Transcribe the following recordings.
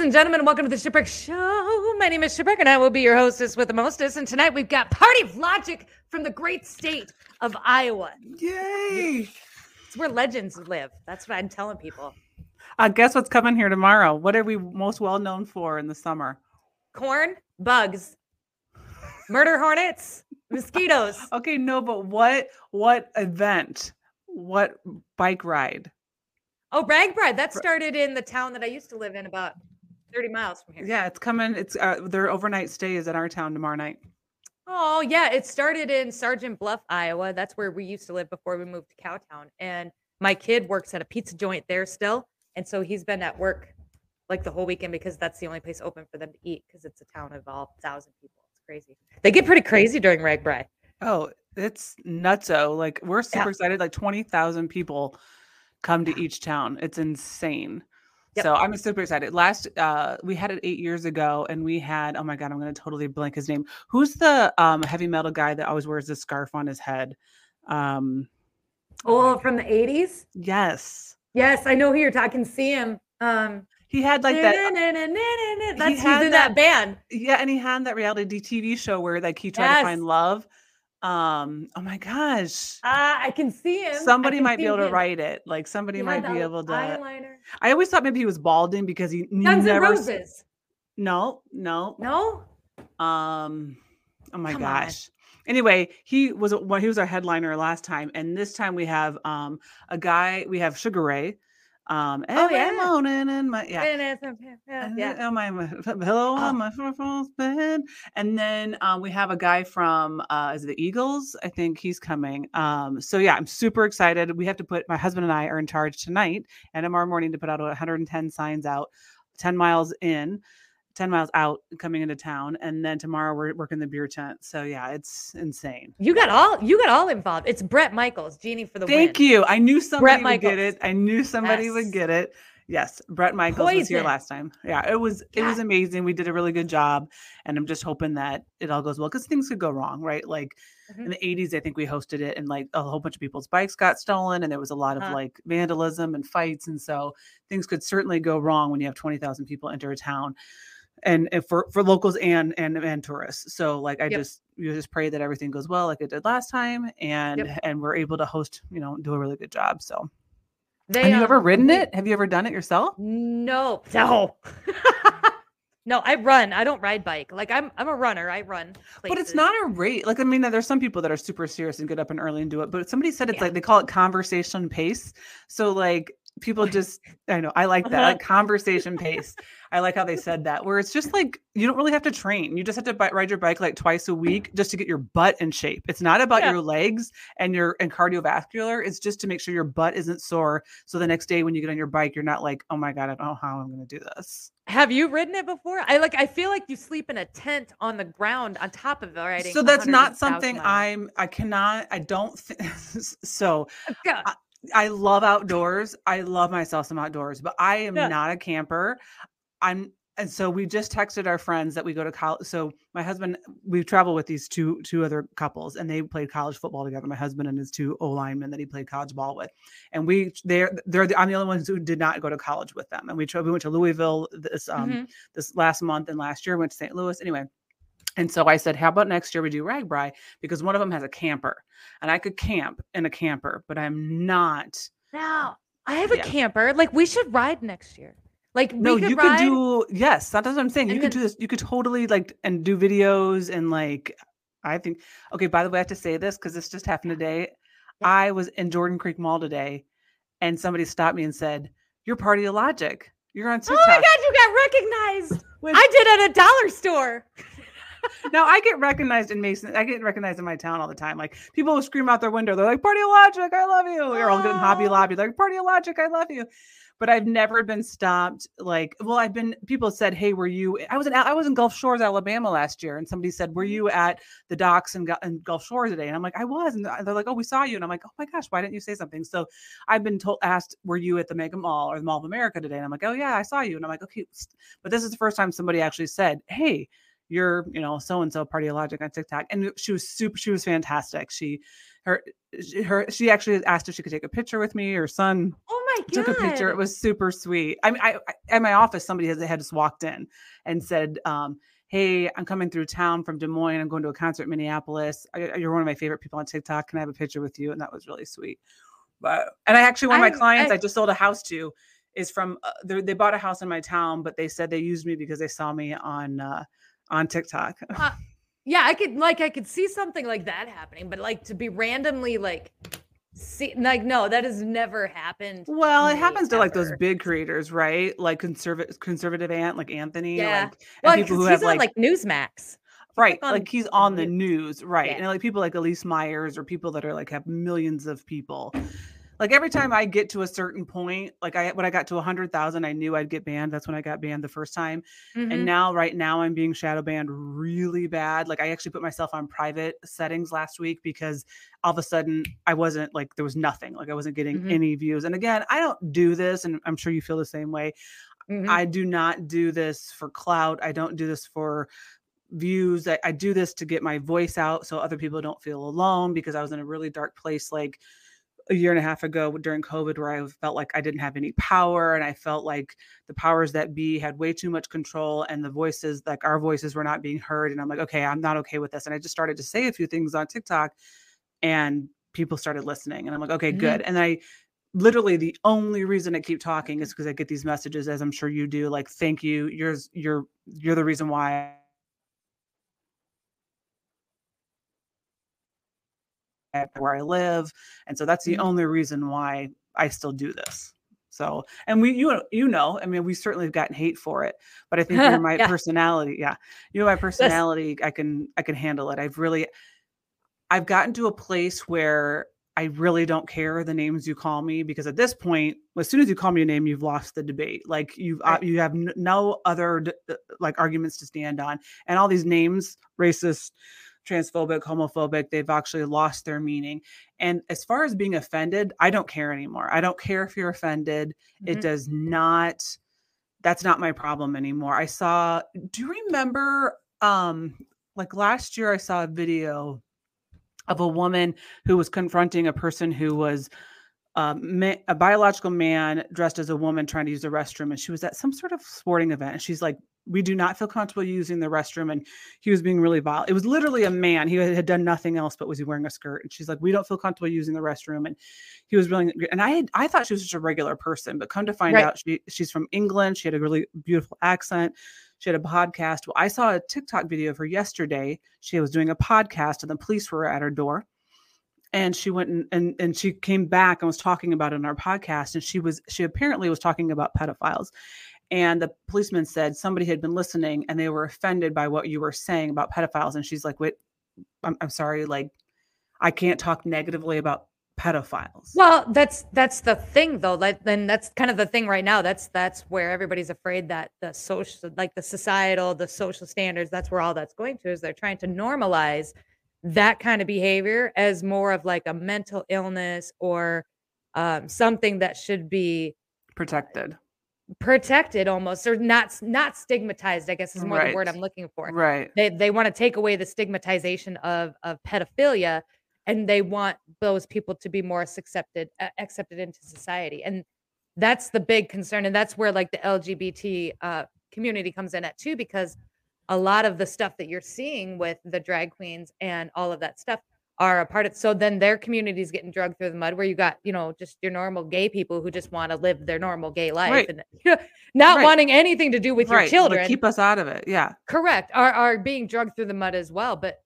and gentlemen, welcome to the Shipwreck Show. My name is Shipwreck, and I will be your hostess with the mostest. And tonight we've got Party of Logic from the great state of Iowa. Yay! It's where legends live. That's what I'm telling people. Uh, guess what's coming here tomorrow? What are we most well known for in the summer? Corn, bugs, murder hornets, mosquitoes. Okay, no, but what what event? What bike ride? Oh, RAGBRAI. That started in the town that I used to live in, about 30 miles from here. Yeah, it's coming. It's uh, their overnight stay is at our town tomorrow night. Oh, yeah. It started in Sergeant Bluff, Iowa. That's where we used to live before we moved to Cowtown. And my kid works at a pizza joint there still. And so he's been at work like the whole weekend because that's the only place open for them to eat because it's a town of all thousand people. It's crazy. They get pretty crazy during Rag RAGBRAI. Oh, it's nutso. Like we're super Yeah. excited. Like 20,000 people come to each town. It's insane. Yep. So I'm super excited. Last uh we had it 8 years ago and we had oh my god, I'm going to totally blank his name. Who's the um heavy metal guy that always wears this scarf on his head? Um Oh, from the 80s? yes. Yes, I know who you're talking. See him. Um, He had like that That's he's had in that that- band. yeah, and he had that reality TV show where like he tried Yes. to find love. Um oh my gosh. Ah, I can see him. Somebody might be able to write it. Like somebody might be able to eyeliner. I always thought maybe he was balding because he, Guns never s- Roses. No, no. No. Um oh my Come on. gosh. Anyway, he was well, he was our headliner last time, and this time we have um a guy. We have Sugar Ray. Um, Oh, yeah. morning in my yeah. Yeah. And yeah. then my, my pillow Oh. on my false bed, and then um, we have a guy from uh, is it the Eagles? I think he's coming. Um, so yeah, I'm super excited. We have to put my husband and I are in charge tonight and tomorrow morning to put out 110 signs out, 10 miles in, 10 miles out coming into town, and then tomorrow we're working the beer tent. So yeah, it's insane. You got all you got all involved. It's Bret Michaels, Genie for the Thank win. you. I knew somebody would get it. I knew somebody Yes. would get it. Yes, Bret Michaels was here last time. Yeah, it was it was amazing. We did a really good job, and I'm just hoping that it all goes well because things could go wrong, right? Like in Mhm. the 80s, I think we hosted it, and like a whole bunch of people's bikes got stolen, and there was a lot of Uh-huh. like vandalism and fights, and so things could certainly go wrong when you have 20,000 people enter a town. And, and for for locals and and and tourists, so like I Yep. just you just pray that everything goes well like it did last time, and Yep. and we're able to host, you know, do a really good job. So They, have you ever um, ridden it? Have you ever done it yourself? No. No. no, I run. I don't ride bike. Like I'm I'm a runner. I run. But it's not a rate. Like I mean, there's some people that are super serious and get up and early and do it. But somebody said it's Yeah. like they call it conversation pace. So like people just, I know, I like that, Uh-huh. like conversation pace. I like how they said that, where it's just like you don't really have to train. You just have to bi- ride your bike like twice a week just to get your butt in shape. It's not about Yeah. your legs and your and cardiovascular. It's just to make sure your butt isn't sore. So the next day when you get on your bike, you're not like, oh my god, I don't know how I'm going to do this. Have you ridden it before? I like I feel like you sleep in a tent on the ground on top of it riding. so that's not something miles. I'm. I cannot. I don't. Th- so oh, God. I love outdoors. I love myself some outdoors, but I am Yeah. not a camper. I'm and so we just texted our friends that we go to college. So my husband, we travel with these two two other couples, and they played college football together. My husband and his two O linemen that he played college ball with, and we they're they're the, I'm the only ones who did not go to college with them. And we tra- we went to Louisville this um Mhm. this last month and last year went to St. Louis anyway. And so I said, how about next year we do RAGBRAI? Because one of them has a camper and I could camp in a camper, but I'm not. Now I have a Yeah. camper. Like we should ride next year. Like No, you ride. could do, yes, that's what I'm saying. You could then- do this. You could totally like, and do videos and like, I think, okay, by the way, I have to say this because this just happened today. Yeah. I was in Jordan Creek Mall today and somebody stopped me and said, You're party of logic. You're on Oh my god, you got recognized. Which- I did at a dollar store. Now I get recognized in Mason. I get recognized in my town all the time. Like people will scream out their window. They're like, "Party Logic, I love you." Or I'll get in Hobby. Lobby, like, "Party Logic, I love you." But I've never been stopped. Like, well, I've been. People said, "Hey, were you?" I was in. I was in Gulf Shores, Alabama last year, and somebody said, "Were mm-hmm. you at the docks in, in Gulf Shores today?" And I'm like, "I was." And they're like, "Oh, we saw you." And I'm like, "Oh my gosh, why didn't you say something?" So I've been told, asked, "Were you at the Mega Mall or the Mall of America today?" And I'm like, "Oh yeah, I saw you." And I'm like, "Okay," but this is the first time somebody actually said, "Hey." You're you know so and so party logic on tiktok and she was super she was fantastic she her she- her she actually asked if she could take a picture with me her son Oh my god! took a picture. It was super sweet. I mean, I, I at my office, somebody has had just walked in and said, um, "Hey, I'm coming through town from Des Moines. I'm going to a concert in Minneapolis. I, you're one of my favorite people on TikTok. Can I have a picture with you?" And that was really sweet. But and I actually one of my I- clients I- I, just sold a house to is from uh, they they bought a house in my town, but they said they used me because they saw me on uh, on TikTok. Uh, yeah, I could like I could see something like that happening, but like to be randomly like see like no, that has never happened. Well, it happens to like those big creators, right? Like conservative conservative aunt, like Anthony, Yeah. like and Well, people who he's have on like, Newsmax. right, on like he's on the news. news, right? Yeah. And like people like Elyse Myers or people that are like have millions of people. Like every time I get to a certain point, like I when I got to a hundred thousand, I knew I'd get banned. That's when I got banned the first time. Mhm. And now, right now, I'm being shadow banned really bad. Like I actually put myself on private settings last week because all of a sudden I wasn't like there was nothing. Like I wasn't getting Mhm. any views. And again, I don't do this, and I'm sure you feel the same way. Mhm. I do not do this for clout. I don't do this for views. I, I do this to get my voice out so other people don't feel alone because I was in a really dark place like a year and a half ago during COVID where I felt like I didn't have any power and I felt like the powers that be had way too much control and the voices, like our voices, were not being heard. And I'm like, okay, I'm not okay with this. And I just started to say a few things on TikTok and people started listening. And I'm like, okay, Mhm. good. And I literally the only reason I keep talking is because I get these messages, as I'm sure you do, like, thank you. You're you're you're the reason why I- where I live. And so that's the Mhm. only reason why I still do this. So, and we, you, you know, I mean, we certainly have gotten hate for it, but I think you're my Yeah. personality. Yeah. You know, my personality, I can, I can handle it. I've really, I've gotten to a place where I really don't care the names you call me because at this point, as soon as you call me a name, you've lost the debate. Like you've, uh, you have n- no other d- uh, like arguments to stand on, and all these names, racist, transphobic, homophobic, they've actually lost their meaning. And as far as being offended, I don't care anymore. I don't care if you're offended. It Mhm. does not. That's not my problem anymore. I saw. Do you remember? Um, like last year, I saw a video of a woman who was confronting a person who was um, ma- a biological man dressed as a woman trying to use the restroom. And she was at some sort of sporting event. And she's like, We do not feel comfortable using the restroom. And he was being really vile. It was literally a man. He had done nothing else but was he wearing a skirt. And she's like, We don't feel comfortable using the restroom. And he was really, and I had, I thought she was just a regular person, but come to find Right. out she, she's from England. She had a really beautiful accent. She had a podcast. Well, I saw a TikTok video of her yesterday. She was doing a podcast and the police were at her door and she went and, and and she came back and was talking about it in our podcast and she was she apparently was talking about pedophiles and the policeman said somebody had been listening and they were offended by what you were saying about pedophiles and she's like wait i'm, I'm sorry like i can't talk negatively about pedophiles Well, that's that's the thing though. Like then that's kind of the thing right now. That's that's where everybody's afraid that the social like the societal, the social standards, that's where all that's going to is they're trying to normalize that kind of behavior as more of like a mental illness or um, something that should be protected protected almost or not not stigmatized, I guess is more the word I'm looking for. Right. They they want to take away the stigmatization of of pedophilia and they want those people to be more accepted uh, accepted into society and that's the big concern and that's where like the lgbt uh, community comes in at too because a lot of the stuff that you're seeing with the drag queens and all of that stuff are a part of so then their community is getting drugged through the mud where you got you know just your normal gay people who just want to live their normal gay life Right. and not Right. wanting anything to do with your children like, keep us out of it yeah correct are are being drugged through the mud as well but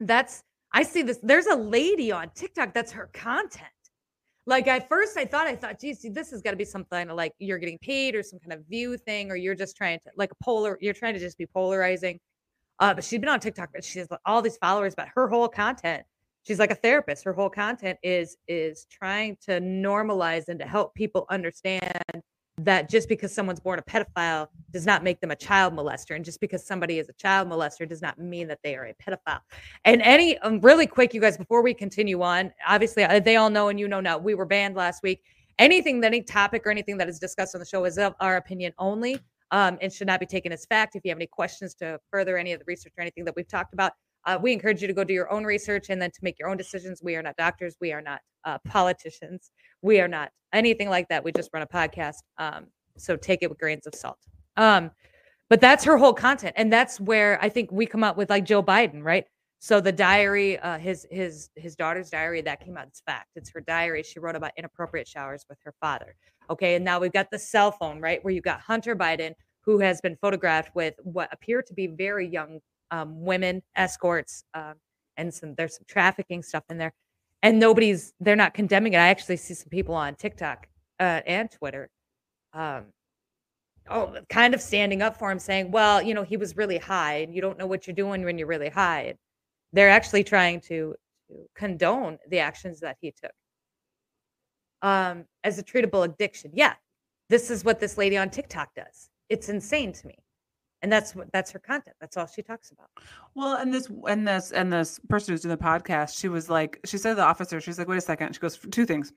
that's i see this there's a lady on tiktok that's her content like at first i thought i thought geez this has got to be something like you're getting paid or some kind of view thing or you're just trying to like a polar you're trying to just be polarizing uh but she's been on tiktok but she has all these followers but her whole content she's like a therapist. Her whole content is is trying to normalize and to help people understand that just because someone's born a pedophile does not make them a child molester. And just because somebody is a child molester does not mean that they are a pedophile. And any um, really quick you guys before we continue on obviously uh, they all know and you know now we were banned last week. Anything that any topic or anything that is discussed on the show is of our opinion only um, and should not be taken as fact if you have any questions to further any of the research or anything that we've talked about Uh, we encourage you to go do your own research and then to make your own decisions. We are not doctors. We are not uh, politicians. We are not anything like that. We just run a podcast. Um, so take it with grains of salt. Um, but that's her whole content, and that's where I think we come up with like Joe Biden, right? So the diary, uh, his his his daughter's diary that came out. It's fact. It's her diary. She wrote about inappropriate showers with her father. Okay, and now we've got the cell phone, right, where you got Hunter Biden, who has been photographed with what appear to be very young um, women escorts, um, and some there's some trafficking stuff in there, and nobody's they're not condemning it. I actually see some people on TikTok uh, and Twitter. Um, oh, kind of standing up for him, saying, "Well, you know, he was really high, and you don't know what you're doing when you're really high." They're actually trying to, to condone the actions that he took um, as a treatable addiction. Yeah, this is what this lady on TikTok does. It's insane to me. And that's what that's her content. That's all she talks about. Well, and this and this and this person who's doing the podcast, she was like, she said to the officer, she's like, wait a second. She goes, two things.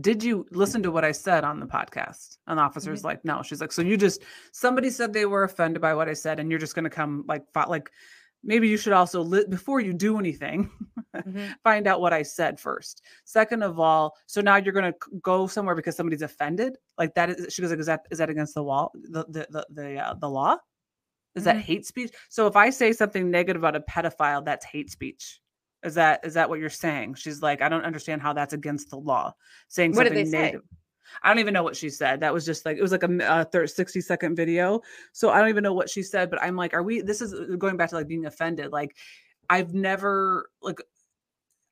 Did you listen to what I said on the podcast? And the officer's mm-hmm. like, no. She's like, so you just somebody said they were offended by what I said, and you're just gonna come like like maybe you should also li- before you do anything mm-hmm. find out what i said first. Second of all so now you're going to go somewhere because somebody's offended? Like that is she goes like is that is that against the wall the the the the, uh, the law? Is mm-hmm. that hate speech? So if i say something negative about a pedophile that's hate speech. Is that is that what you're saying? She's like i don't understand how that's against the law. Saying what something negative say? I don't even know what she said. That was just like it was like a, a 30, 60 second video. So I don't even know what she said, but I'm like, are we this is uh, going back to like being offended. Like I've never like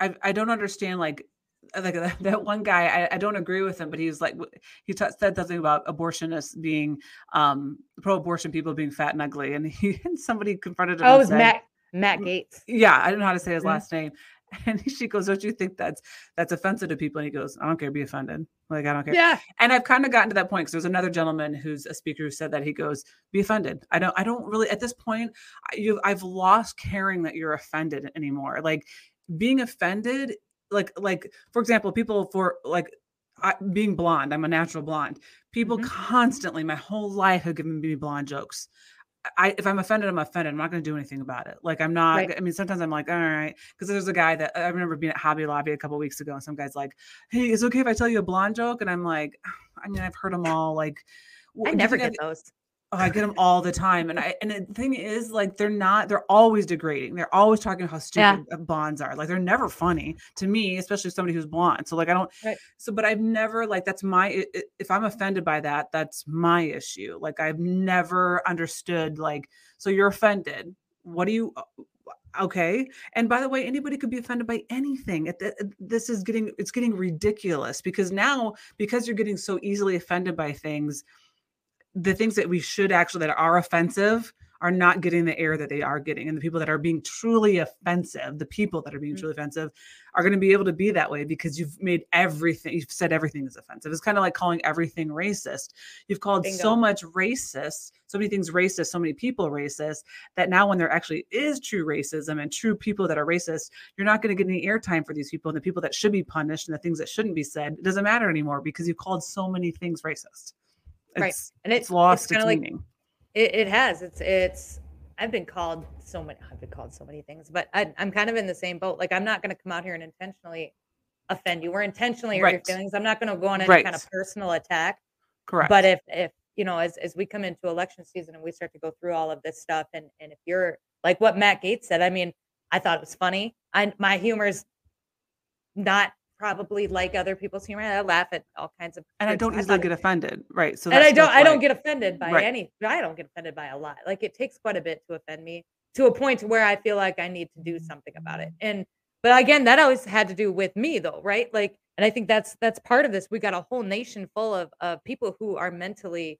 I I don't understand like uh, like that, one guy I, I, don't agree with him but he's like he t- said something about abortionists being um pro-abortion people being fat and ugly and he and somebody confronted him oh it was said, matt matt Gaetz yeah i don't know how to say his mm-hmm. last name And she goes, Don't you think that's that's offensive to people? And he goes, I don't care, be offended. Like, I don't care. Yeah. And I've kind of gotten to that point because there's another gentleman who's a speaker who said that he goes, Be offended. I don't, I don't really at this point, you I've lost caring that you're offended anymore. Like being offended, like, like, for example, people for like I, being blonde, I'm a natural blonde. People mm-hmm. constantly, my whole life, have given me blonde jokes. I if I'm offended, I'm offended. I'm not going to do anything about it. Like I'm not. Right. I mean, sometimes I'm like, all right, because there's a guy that I remember being at Hobby Lobby a couple weeks ago, and some guy's like, "Hey, is it okay if I tell you a blonde joke?" And I'm like, I mean, I've heard them all. Like, I never get those. Oh, I get them all the time. And I and the thing is, like, they're not, they're always degrading. They're always talking about how stupid yeah. bonds are. Like, they're never funny to me, especially somebody who's blonde. So, like, I don't, right. so, but I've never, like, that's my, if I'm offended by that, that's my issue. Like, I've never understood, like, so you're offended. What do you, uh, okay and by the way anybody could be offended by anything this is getting it's getting ridiculous because now because you're getting so easily offended by things the things that we should actually that are offensive are not getting the air that they are getting. And the people that are being truly offensive the people that are being mm-hmm. truly offensive are going to be able to be that way because you've made everything you've said everything is offensive. It's kind of like calling everything racist. You've called Bingo. so much racist so many things racist so many people racist that now when there actually is true racism and true people that are racist you're not going to get any airtime for these people. And the people that should be punished and the things that shouldn't be said it doesn't matter anymore because you've called so many things racist right. And it's, it's lost it's, its like, meaning. It, it has. It's it's i've been called so many i've been called so many things but I, i'm kind of in the same boat. Like i'm not going to come out here and intentionally offend you or intentionally hurt right. your feelings. I'm not going to go on any right. kind of personal attack. Correct. But if if you know as, as we come into election season and we start to go through all of this stuff and and if you're like what matt Gaetz said i mean i thought it was funny. I my humor's not probably like other people's humor. I laugh at all kinds of and I don't easily get offended, right? So and I don't I don't get offended by right. any. I don't get offended by a lot. Like it takes quite a bit to offend me to a point where I feel like I need to do something about it. And but again, that always had to do with me though, right? Like, and I think that's that's part of this. We got a whole nation full of of people who are mentally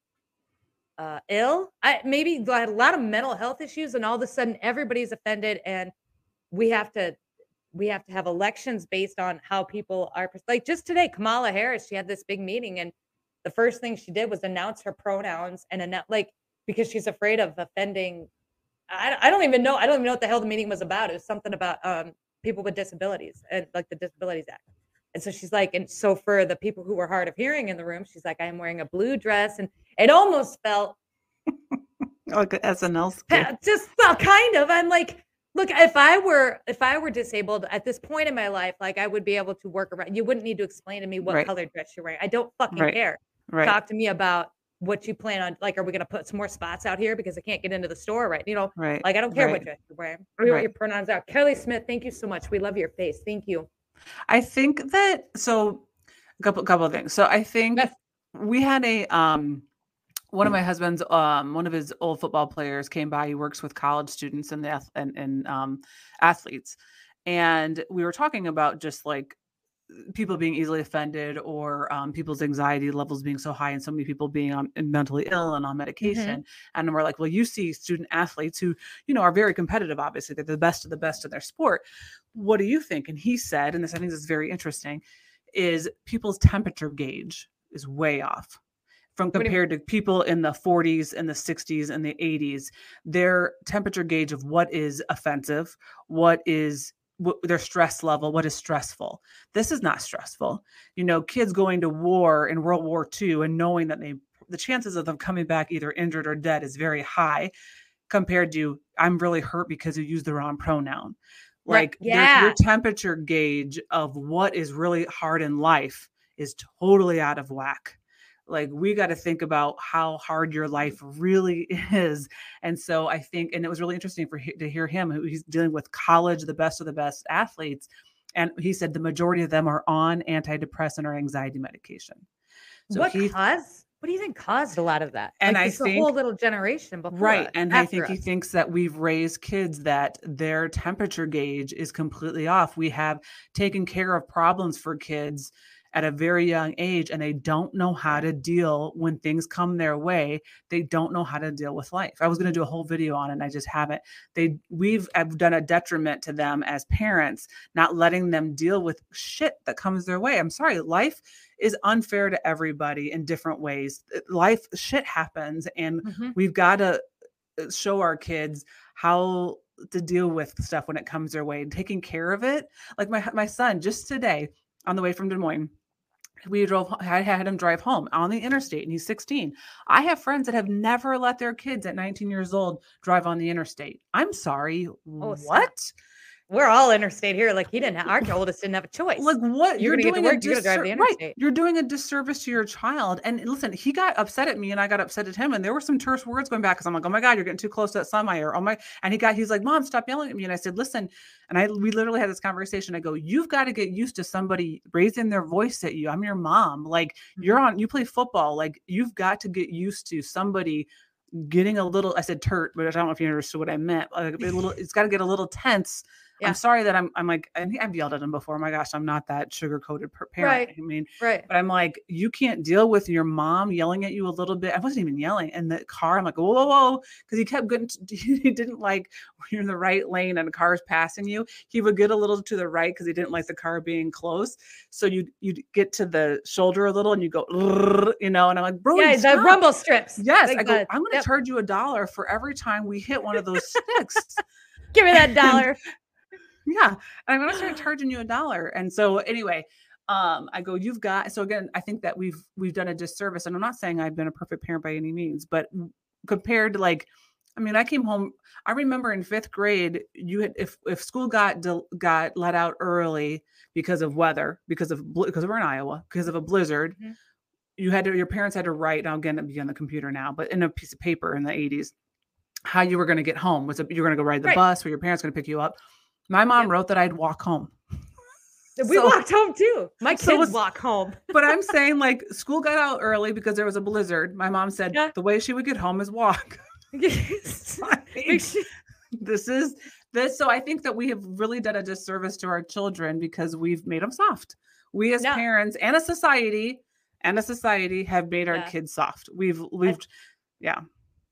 uh ill. I maybe had a lot of mental health issues, and all of a sudden everybody's offended, and we have to we have to have elections based on how people are like just today kamala harris she had this big meeting and the first thing she did was announce her pronouns and announce like because she's afraid of offending I, I don't even know i don't even know what the hell the meeting was about it was something about um people with disabilities and like the disabilities act and so she's like and so for the people who were hard of hearing in the room she's like i'm wearing a blue dress and it almost felt like SNL skit. just well kind of i'm like Look, if I were if I were disabled at this point in my life, like I would be able to work around. You wouldn't need to explain to me what Right. color dress you're wearing. I don't fucking Right. care. Right. Talk to me about what you plan on. Like, are we gonna put some more spots out here because I can't get into the store right? You know, Right. like I don't care Right. what dress you're wearing. Or what your pronouns are. Kelly Smith, thank you so much. We love your face. Thank you. I think that so a couple couple of things. So I think Yes. we had a um one of my husband's um one of his old football players came by. He works with college students and the and, and um athletes. And we were talking about just like people being easily offended or um, people's anxiety levels being so high and so many people being on mentally ill and on medication. And we're like well you see student athletes who you know are very competitive obviously. They're the best of the best in their sport. What do you think? And he said and this i think this is very interesting is people's temperature gauge is way off from compared to people in the 40s and the 60s and the 80s their temperature gauge of what is offensive what is what their stress level what is stressful. This is not stressful. You know kids going to war in world war ii and knowing that they the chances of them coming back either injured or dead is very high compared to i'm really hurt because you used the wrong pronoun. Like yeah. your temperature gauge of what is really hard in life is totally out of whack like we got to think about how hard your life really is and so i think and it was really interesting for to hear him he's dealing with college the best of the best athletes and he said the majority of them are on antidepressant or anxiety medication so what he caused? What do you think caused a lot of that? And Like, I it's a whole little generation before right us, and i think he thinks that we've raised kids that their temperature gauge is completely off we have taken care of problems for kids at a very young age and they don't know how to deal when things come their way they don't know how to deal with life. I was going to do a whole video on it and i just haven't. They we've have done a detriment to them as parents not letting them deal with shit that comes their way. I'm sorry life is unfair to everybody in different ways. Life shit happens and Mhm. we've got to show our kids how to deal with stuff when it comes their way and taking care of it. Like my my son just today on the way from des moines we drove i had him drive home on the interstate and he's 16 i have friends that have never let their kids at 19 years old drive on the interstate. I'm sorry Oh, stop. We're all interstate here. Like he didn't. Have, our oldest didn't have a choice. like what You're to doing work, a you gotta drive the disser- right you're doing a disservice to your child and listen he got upset at me and i got upset at him and there were some terse words going back because i'm like oh my god you're getting too close to that semi or oh my and he got he's like mom stop yelling at me and i said listen and i we literally had this conversation i go you've got to get used to somebody raising their voice at you i'm your mom like you're Mm-hmm. on you play football like you've got to get used to somebody getting a little i said turt but i don't know if you understood what i meant like a little it's got to get a little tense Yeah. i'm sorry that i'm i'm like and i've yelled at him before my gosh i'm not that sugar coated parent Right. i mean right. but i'm like you can't deal with your mom yelling at you a little bit i wasn't even yelling in the car i'm like whoa whoa whoa because he kept getting to, he didn't like when you're in the right lane and the car's passing you he would get a little to the right because he didn't like the car being close so you you'd get to the shoulder a little and you go you know and i'm like bro Yeah, the rumble strips. Yes, Like I go. I'm going to yep. charge you a dollar for every time we hit one of those sticks. Give me that dollar. Yeah, and I'm going to start charging you a dollar. And so, anyway, um, I go. You've got. So again, I think that we've we've done a disservice, and I'm not saying I've been a perfect parent by any means, but compared to like, I mean, I came home. I remember in fifth grade, you had if if school got got let out early because of weather, because of because we're in Iowa, because of a blizzard. Mhm. You had to. Your parents had to write. Now again, it'd be on the computer now, but in a piece of paper in the 80s, how you were going to get home. Was it you were going to go ride the Right. bus, or your parents going to pick you up? My mom wrote that I'd walk home. we So- walked home too. My so kids was- walk home. But I'm saying like school got out early because there was a blizzard. My mom said Yeah. the way she would get home is walk. I mean, sure- this is this so i think that we have really done a disservice to our children because we've made them soft we as Yeah. parents and a society and a society have made our Yeah. kids soft we've we've yeah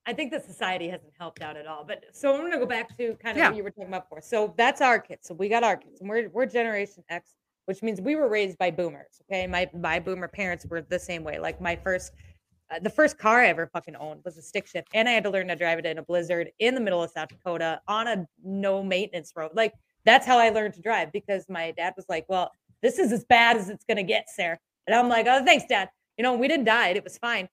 I think the society hasn't helped out at all. But so I'm gonna go back to kind of Yeah. what you were talking about before. So that's our kids. So we got our kids, and we're we're Generation X, which means we were raised by boomers. Okay, my my boomer parents were the same way. Like my first, uh, the first car I ever fucking owned was a stick shift, and I had to learn to drive it in a blizzard in the middle of South Dakota on a no maintenance road. Like that's how I learned to drive because my dad was like, "Well, this is as bad as it's gonna get, Sarah," and I'm like, "Oh, thanks, Dad." You know, we didn't die; it was fine.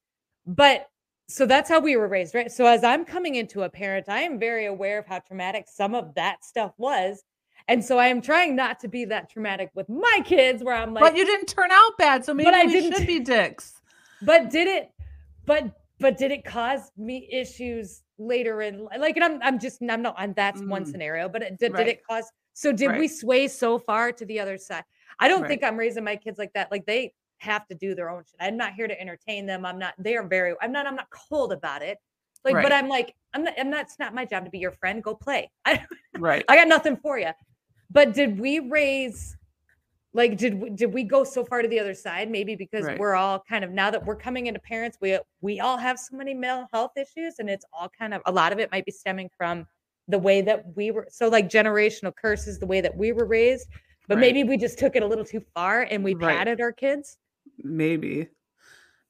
But so that's how we were raised, right? So as I'm coming into a parent, I am very aware of how traumatic some of that stuff was. And so I am trying not to be that traumatic with my kids where I'm like but you didn't turn out bad, so maybe I we didn't- should be dicks. but did it but but did it cause me issues later in like and I'm I'm just I'm not and that's one Mm. scenario, but it, did, Right. did it cause so did we sway so far to the other side? I don't Right. think I'm raising my kids like that. Like they have to do their own shit. I'm not here to entertain them. I'm not they are very I'm not I'm not cold about it. Like, but I'm like, I'm not I'm not it's not my job to be your friend. Go play. I Right. I got nothing for you. But did we raise like did we, did we go so far to the other side maybe because Right. we're all kind of now that we're coming into parents we we all have so many mental health issues and it's all kind of a lot of it might be stemming from the way that we were so like generational curses the way that we were raised but Right. maybe we just took it a little too far and we Right. patted our kids maybe.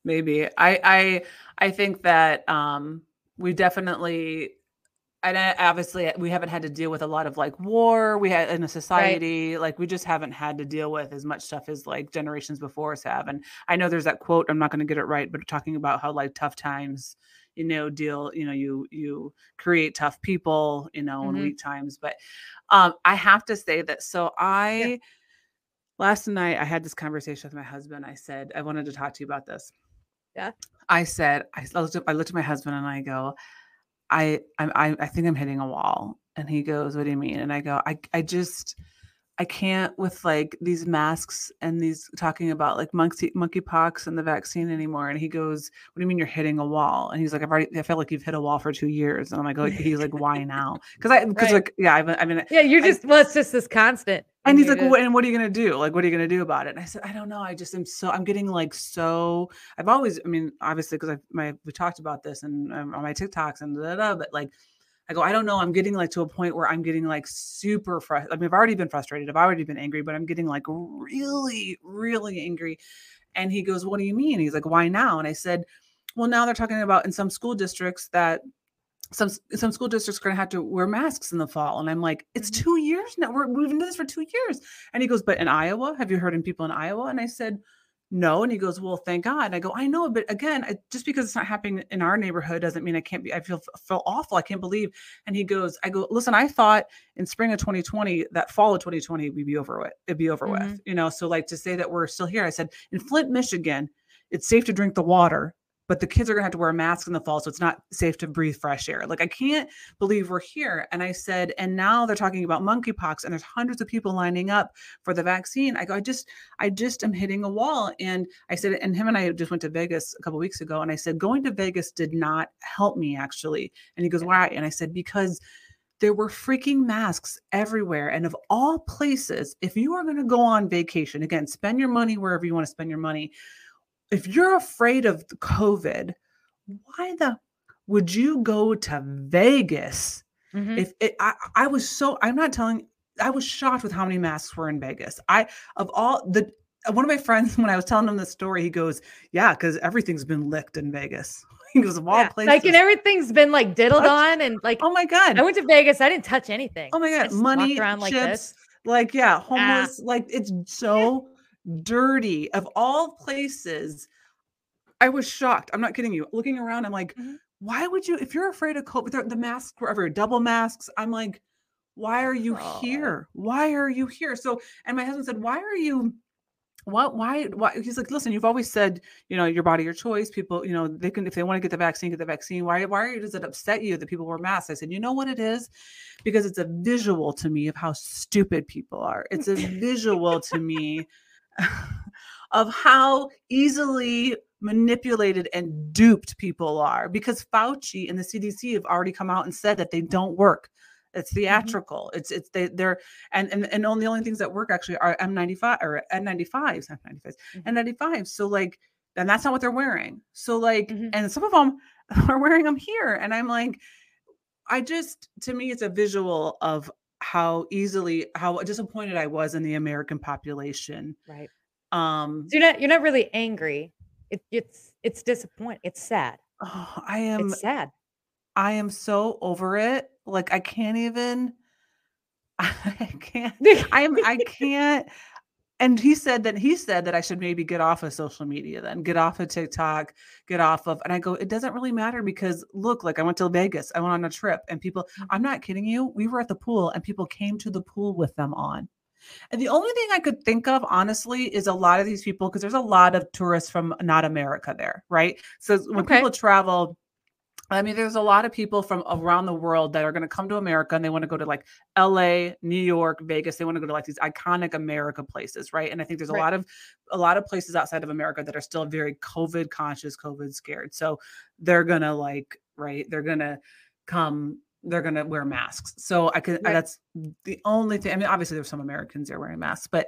Maybe. I i i think that um we definitely and obviously we haven't had to deal with a lot of like war we had in a society like we just haven't had to deal with as much stuff as like generations before us have and i know there's that quote i'm not going to get it right but talking about how like tough times you know deal you know you you create tough people you know in Mhm. weak times but um i have to say that so i last night i had this conversation with my husband. I said i wanted to talk to you about this. Yeah. i said i looked at, I looked at my husband and i go i I, I think i'm hitting a wall. And he goes what do you mean? And i go i i just I can't with like these masks and these talking about like monkey monkeypox and the vaccine anymore. And he goes, "What do you mean you're hitting a wall?" And he's like, "I've already. I feel like you've hit a wall for two years." And I'm like, oh, "He's like, why now?" Because I because Right. like yeah, I've, I mean, yeah you're I- just well it's just this constant and he's like, just- well, and what are you gonna do? Like, what are you gonna do about it? And I said, I don't know. I just am so. I'm getting like so. I've always. I mean, obviously, because I my we talked about this and um, on my TikToks and da, da, da, but like. I go, I don't know. I'm getting like to a point where I'm getting like super frustrated. I mean, I've already been frustrated. I've already been angry, but I'm getting like really, really angry. And he goes, What do you mean? He's like, Why now? And I said, Well, now they're talking about in some school districts that some some school districts are going to have to wear masks in the fall. And I'm like, It's Mhm. two years now. We're, we've been doing this for two years. And he goes, But in Iowa, have you heard in people in Iowa? And I said, No. And he goes, Well, thank God. And I go, I know, but again, I, just because it's not happening in our neighborhood doesn't mean I can't be. I feel feel awful. I can't believe. And he goes, I go, listen. I thought in spring of 2020, that fall of 2020, we'd be over with. It'd be over Mhm. with. You know. So like to say that we're still here. I said in Flint, Michigan, it's safe to drink the water. But the kids are gonna have to wear a mask in the fall, so it's not safe to breathe fresh air. Like I can't believe we're here. And I said, and now they're talking about monkeypox, and there's hundreds of people lining up for the vaccine. I go, I just, I just am hitting a wall. And I said, and him and I just went to Vegas a couple weeks ago, and I said, going to Vegas did not help me actually. And he goes, why? And I said, because there were freaking masks everywhere. And of all places, if you are going to go on vacation, again, spend your money wherever you want to spend your money. If you're afraid of COVID, why the would you go to Vegas? Mhm. If it, I, I was so, I'm not telling, I was shocked with how many masks were in Vegas. I, of all the, one of my friends, when I was telling him the story, he goes, Yeah, because everything's been licked in Vegas. He goes, Of all Yeah, places. like and everything's been like diddled on and like oh my God. I went to Vegas. I didn't touch anything. Oh my God. Money, around like chips, this. like, yeah, homeless. Like, it's so dirty. Of all places, I was shocked. I'm not kidding you. Looking around, I'm like, Mhm. why would you, if you're afraid of COVID, the, masks were everywhere, double masks. I'm like, why are you Oh. here? Why are you here? So, and my husband said, why are you? What? Why? Why? He's like, listen. You've always said, you know, your body, your choice. People, you know, they can if they want to get the vaccine, get the vaccine. Why? Why does it upset you that people wear masks? I said, you know what it is, because it's a visual to me of how stupid people are. It's a visual to me of how easily manipulated and duped people are. Because Fauci and the CDC have already come out and said that they don't work. It's theatrical. It's it's they they're and and and only the only things that work actually are M95 or N95s, not 95s, Mhm. N95. So like, and that's not what they're wearing. So like, Mhm. and some of them are wearing them here, and I'm like, I just to me it's a visual of how easily how disappointed I was in the American population. Right. Um, So you're not you're not really angry. It, it's it's disappointing. It's sad. oh, I am It's sad. I am so over it. Like I can't even. I can't. I am. I can't. And he said that he said that I should maybe get off of social media then, get off of TikTok, get off of and I go, it doesn't really matter because look, like I went to Vegas, I went on a trip and people, Mm-hmm. I'm not kidding you, we were at the pool and people came to the pool with them on. And the only thing I could think of, honestly, is a lot of these people, because there's a lot of tourists from not America there, right? So when Okay. people travel, I mean, there's a lot of people from around the world that are going to come to America and they want to go to like LA, New York, Vegas. They want to go to like these iconic America places, right? And I think there's a Right. lot of a lot of places outside of America that are still very COVID conscious, COVID scared. So they're gonna like, right? They're gonna come. They're gonna wear masks. So I could. Right. That's the only thing. I mean, obviously there's some Americans there wearing masks, but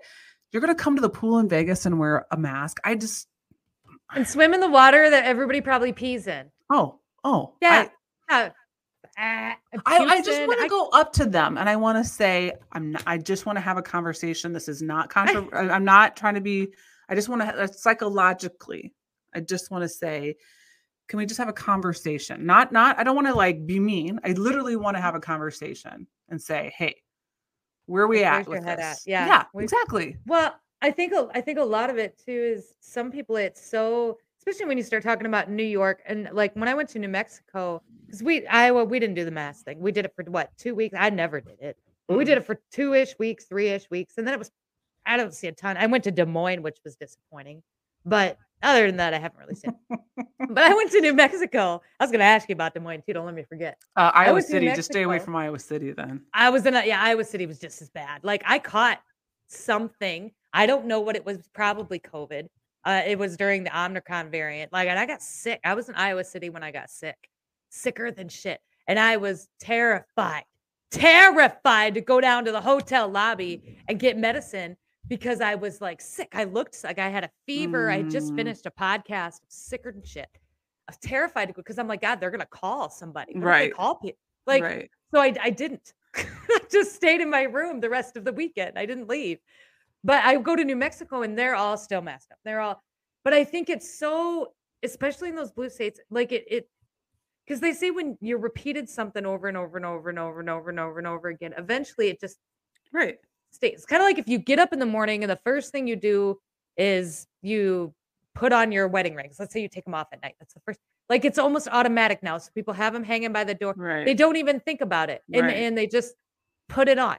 you're gonna come to the pool in Vegas and wear a mask. I just. and swim in the water that everybody probably pees in. Oh, oh, Yeah. I, Yeah. Ah, I, I just want to go up to them and I want to say I'm not, I just want to have a conversation. This is not contra- I- I'm not trying to be I just want to psychologically I just want to say can we just have a conversation? Not not I don't want to like be mean. I literally want to have a conversation and say, "Hey, where are we at with this?" at? Yeah, Yeah, exactly. Well, I think I think a lot of it too is some people it's so especially when you start talking about New York and like when I went to New Mexico because we Iowa we didn't do the mask thing we did it for what two weeks I never did it but we did it for two ish weeks three ish weeks and then it was I don't see a ton I went to Des Moines which was disappointing but other than that I haven't really seen it. but I went to New Mexico I was going to ask you about Des Moines too don't let me forget Uh, Iowa City, just stay away from Iowa City then. I was in a yeah, Iowa City was just as bad. Like I caught something. I don't know what it was, probably COVID. Uh, it was during the Omicron variant. Like, and I got sick. I was in Iowa City when I got sick, sicker than shit. And I was terrified, terrified to go down to the hotel lobby and get medicine because I was like sick. I looked like I had a fever. I just Mm. finished a podcast, sicker than shit. I was terrified to go because I'm like, God, they're gonna call somebody. What Right. call people. Like, right. so I, I didn't. I just stayed in my room the rest of the weekend. I didn't leave. But I go to New Mexico and they're all still masked up. They're all, but I think it's so, especially in those blue states, like it, it, because they say when you repeated something over and over and over and over and over and over and over again, eventually it just Right. stays. It's kind of like if you get up in the morning and the first thing you do is you put on your wedding rings. Let's say you take them off at night. That's the first, like it's almost automatic now. So people have them hanging by the door Right. they don't even think about it and, Right. and they just put it on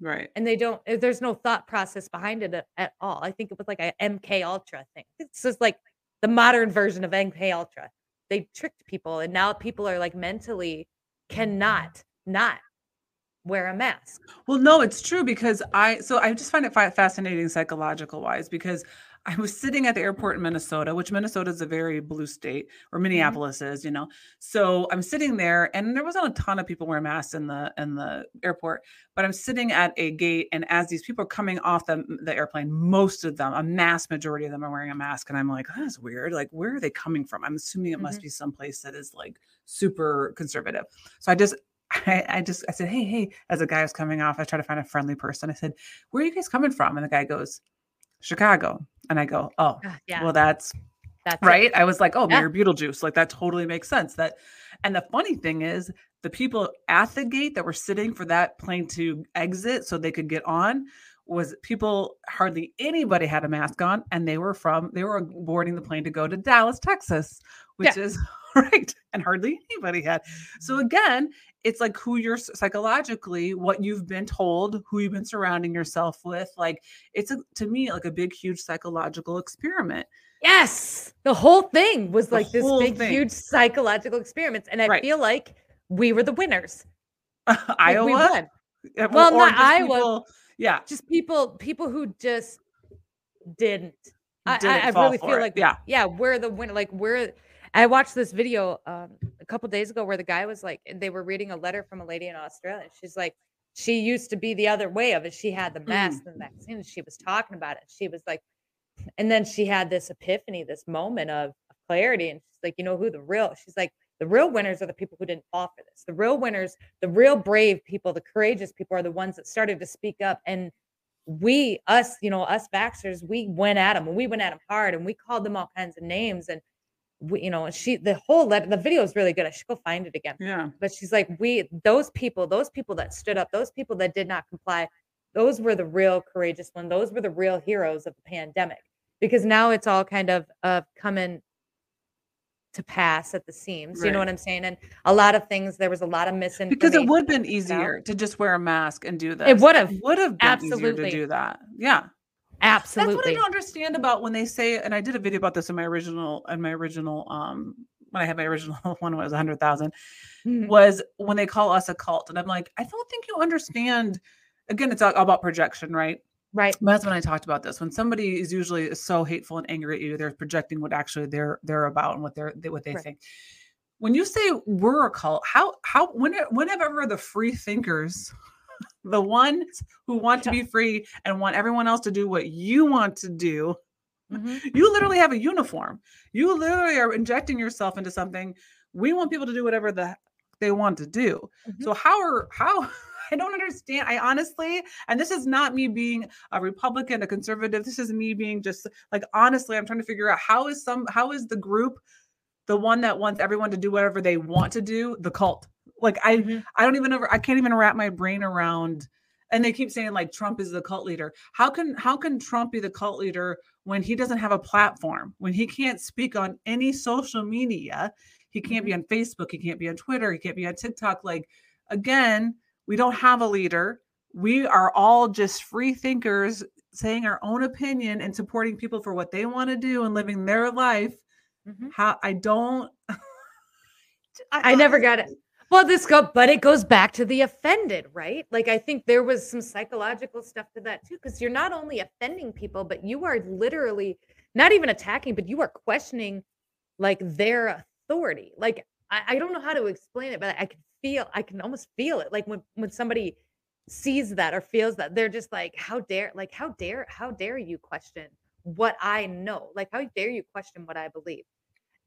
right. and they don't eh, there's no thought process behind it at, at all. I think it was like a mk ultra thing. It's just like the modern version of mk ultra. They tricked people and now people are like mentally cannot not wear a mask. Well, no, it's true because I so I just find it fascinating psychological wise because I was sitting at the airport in Minnesota, which Minnesota is a very blue state, or mm-hmm. Minneapolis is, you know. So I'm sitting there, and there wasn't a ton of people wearing masks in the in the airport, but I'm sitting at a gate, and as these people are coming off the mm, the airplane, most of them, a mass majority of them, are wearing a mask, and I'm like, that's weird. Like, where are they coming from? I'm assuming it must mm-hmm. be someplace that is like super conservative. So I just I, I just I said, hey, hey, as a guy was coming off, I try to find a friendly person. I said, where are you guys coming from? And the guy goes, Chicago. And I go, oh, Ah, yeah well, that's that's it. right. I was like, oh, Yeah. Mayor Beetlejuice. Like that totally makes sense. That and the funny thing is the people at the gate that were sitting for that plane to exit so they could get on was people hardly anybody had a mask on and they were from they were boarding the plane to go to Dallas, Texas, which is right. And hardly anybody had. So again, it's like who you're psychologically, what you've been told, who you've been surrounding yourself with. Like it's a, to me like a big, huge psychological experiment. yes the whole thing was The like this big thing. huge psychological experiment and i Right. feel like we were the winners Like, we Iowa, won. Uh, Well, not Iowa. people- yeah, just people people who just didn't I, didn't I, I really feel it. like yeah, yeah we're the winner like we're i watched this video um a couple days ago where the guy was like they were reading a letter from a lady in australia. She's like she used to be the other way of it. She had the mask and the vaccine and she was talking about it. She was like and then she had this epiphany this moment of, of clarity and she's like you know who the real she's like the real winners are the people who didn't fall for this. The real winners the real brave people the courageous people are the ones that started to speak up and we us you know us vaxxers we went at them and we went at them hard and we called them all kinds of names and we you know and she the whole letter the video is really good i should go find it again yeah, but she's like we those people those people that stood up those people that did not comply those were the real courageous ones. Those were the real heroes of the pandemic because now it's all kind of uh, coming to pass at the seams. You know what I'm saying? And a lot of things, there was a lot of misinformation. because it would have been easier to just wear a mask and do this. It would have. would have been easier Absolutely. to do that. Yeah. That's what I don't understand about when they say, and I did a video about this in my original, in my original, um, when I had my original one it was a hundred thousand, Mhm. was when they call us a cult, and I'm like, I don't think you understand. Again, it's all about projection, right? Right. My husband and I talked about this. When somebody is usually so hateful and angry at you, they're projecting what actually they're they're about and what they're they, what they Right. think. When you say we're a cult, how how when whenever the free thinkers, the ones who want to be free and want everyone else to do what you want to do, Mhm. you literally have a uniform. You literally are injecting yourself into something. We want people to do whatever the they want to do. Mhm. So how are how I don't understand. I honestly, and this is not me being a Republican, a conservative. This is me being just like honestly, I'm trying to figure out how is some how is the group the one that wants everyone to do whatever they want to do, the cult. Like I Mhm. I don't even ever I can't even wrap my brain around and they keep saying like Trump is the cult leader. How can how can Trump be the cult leader when he doesn't have a platform? When he can't speak on any social media? He can't be on Facebook, he can't be on Twitter, he can't be on TikTok like again, we don't have a leader. We are all just free thinkers saying our own opinion and supporting people for what they want to do and living their life. Mhm. How I don't I never got it. Well, this go, but it goes back to the offended, right? Like I think there was some psychological stuff to that too, because you're not only offending people, but you are literally not even attacking, but you are questioning like their authority. Like I, I don't know how to explain it, but I can feel, I can almost feel it. Like when when somebody sees that or feels that, they're just like, how dare, like how dare, how dare you question what I know? Like how dare you question what I believe?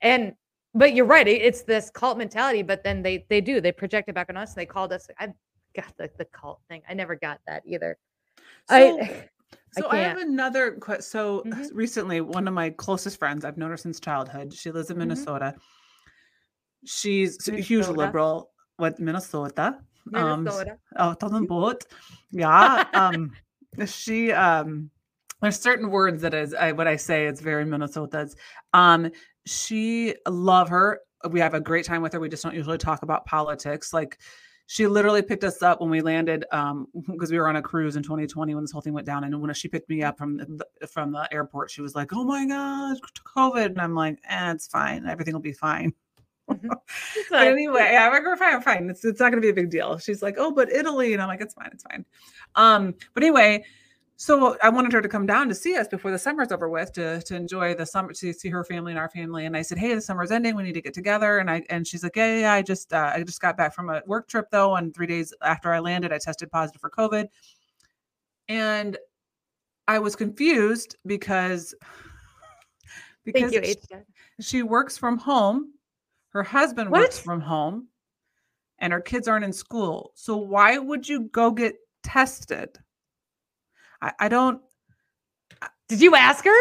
And but you're right. it- It's this cult mentality, but then they they do they project it back on us. And They called us. I got the the cult thing. I never got that either. So, I so I, have another question. So Mhm. recently, one of my closest friends, I've known her since childhood. She lives in Mhm. Minnesota. She's a huge liberal with Minnesota. Um, Minnesota. out on the boat. Yeah. Um, she um there's certain words that is I what I say it's very Minnesota's. Um, she love her. We have a great time with her. We just don't usually talk about politics. Like she literally picked us up when we landed um because we were on a cruise in 2020 when this whole thing went down and when she picked me up from the, from the airport she was like oh my gosh covid and i'm like eh, it's fine everything will be fine but like- anyway, yeah, we're, we're fine, we're fine. It's it's not gonna be a big deal. She's like, oh, but Italy, and I'm like, it's fine, it's fine. Um, but anyway, so I wanted her to come down to see us before the summer's over with to to enjoy the summer to see her family and our family. And I said, hey, the summer's ending, we need to get together. And I and she's like, yeah, yeah, I just uh, I just got back from a work trip though, and three days after I landed, I tested positive for COVID, and I was confused because because you, she- she works from home. Her husband works from home, and her kids aren't in school. So why would you go get tested? I, I don't. Did you ask her?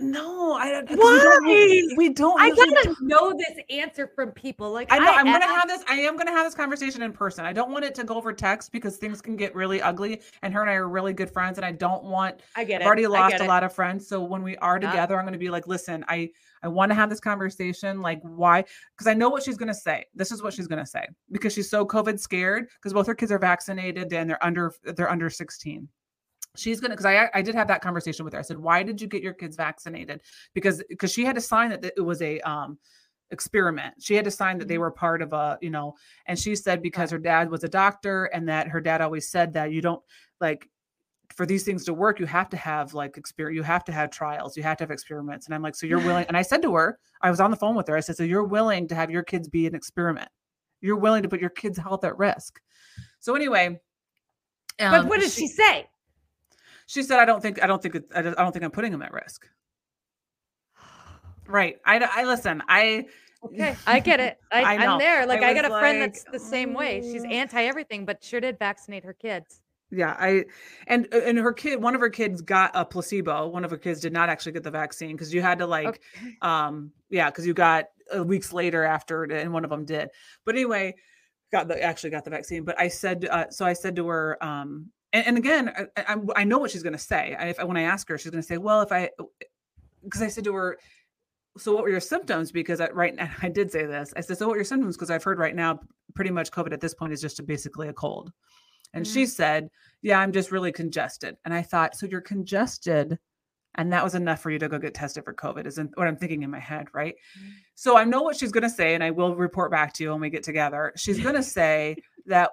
No, I don't. 'cause We don't, Why? we don't I gotta know this answer from people. Like I know I am gonna have this. I am gonna have this conversation in person. I don't want it to go over text because things can get really ugly. And her and I are really good friends, and I don't want. I get it. I've already lost a lot of friends, so when we are Yeah. together, I'm gonna be like, listen, I I want to have this conversation. Like, why? Because I know what she's gonna say. This is what she's gonna say because she's so COVID scared because both her kids are vaccinated and they're under they're under 16 she's gonna because I I did have that conversation with her. I said, why did you get your kids vaccinated? Because because she had to sign that it was a um experiment. She had to sign that they Mhm. were part of a, you know, and she said because her dad was a doctor and that her dad always said that you don't like for these things to work, you have to have like experience, you have to have trials, you have to have experiments. And I'm like, so you're willing, and I said to her, I was on the phone with her, I said, so you're willing to have your kids be an experiment. You're willing to put your kids' health at risk. So anyway. But um, what did she say? She said, "I don't think I don't think I don't think I'm putting him at risk." Right. I I listen. I Okay, I get it. I, I'm there. Like I I, got a friend like, that's the same way. She's anti everything, but sure did vaccinate her kids. yeah I and and her kid one of her kids got a placebo. One of her kids did not actually get the vaccine because you had to like Okay. um yeah because you got uh, weeks later after and one of them did. But anyway, got the actually got the vaccine. But I said uh, so I said to her um and, and again, I, I, I know what she's going to say. I, if, when I ask her, she's going to say, "Well, if I," because I said to her, "So what were your symptoms?" Because I, right now, I did say this. I said, "So what were your symptoms?" Because I've heard right now, pretty much COVID at this point is just a, basically a cold. And mm-hmm. she said, "Yeah, I'm just really congested." And I thought, "So you're congested." And that was enough for you to go get tested for COVID, isn't what I'm thinking in my head, right? Mm-hmm. So I know what she's going to say, and I will report back to you when we get together. She's going to say, that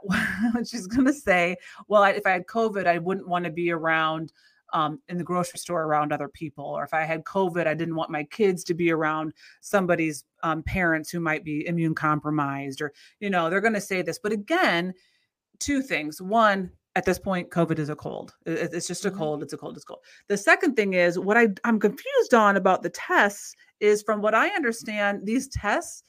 she's going to say, well, if I had COVID, I wouldn't want to be around um, in the grocery store around other people. Or if I had COVID, I didn't want my kids to be around somebody's um, parents who might be immune compromised. Or, you know, they're going to say this. But again, two things. One, at this point, COVID is a cold. It's just a mm-hmm. cold. It's a cold. It's cold. The second thing is what I, I'm confused on about the tests is from what I understand, these tests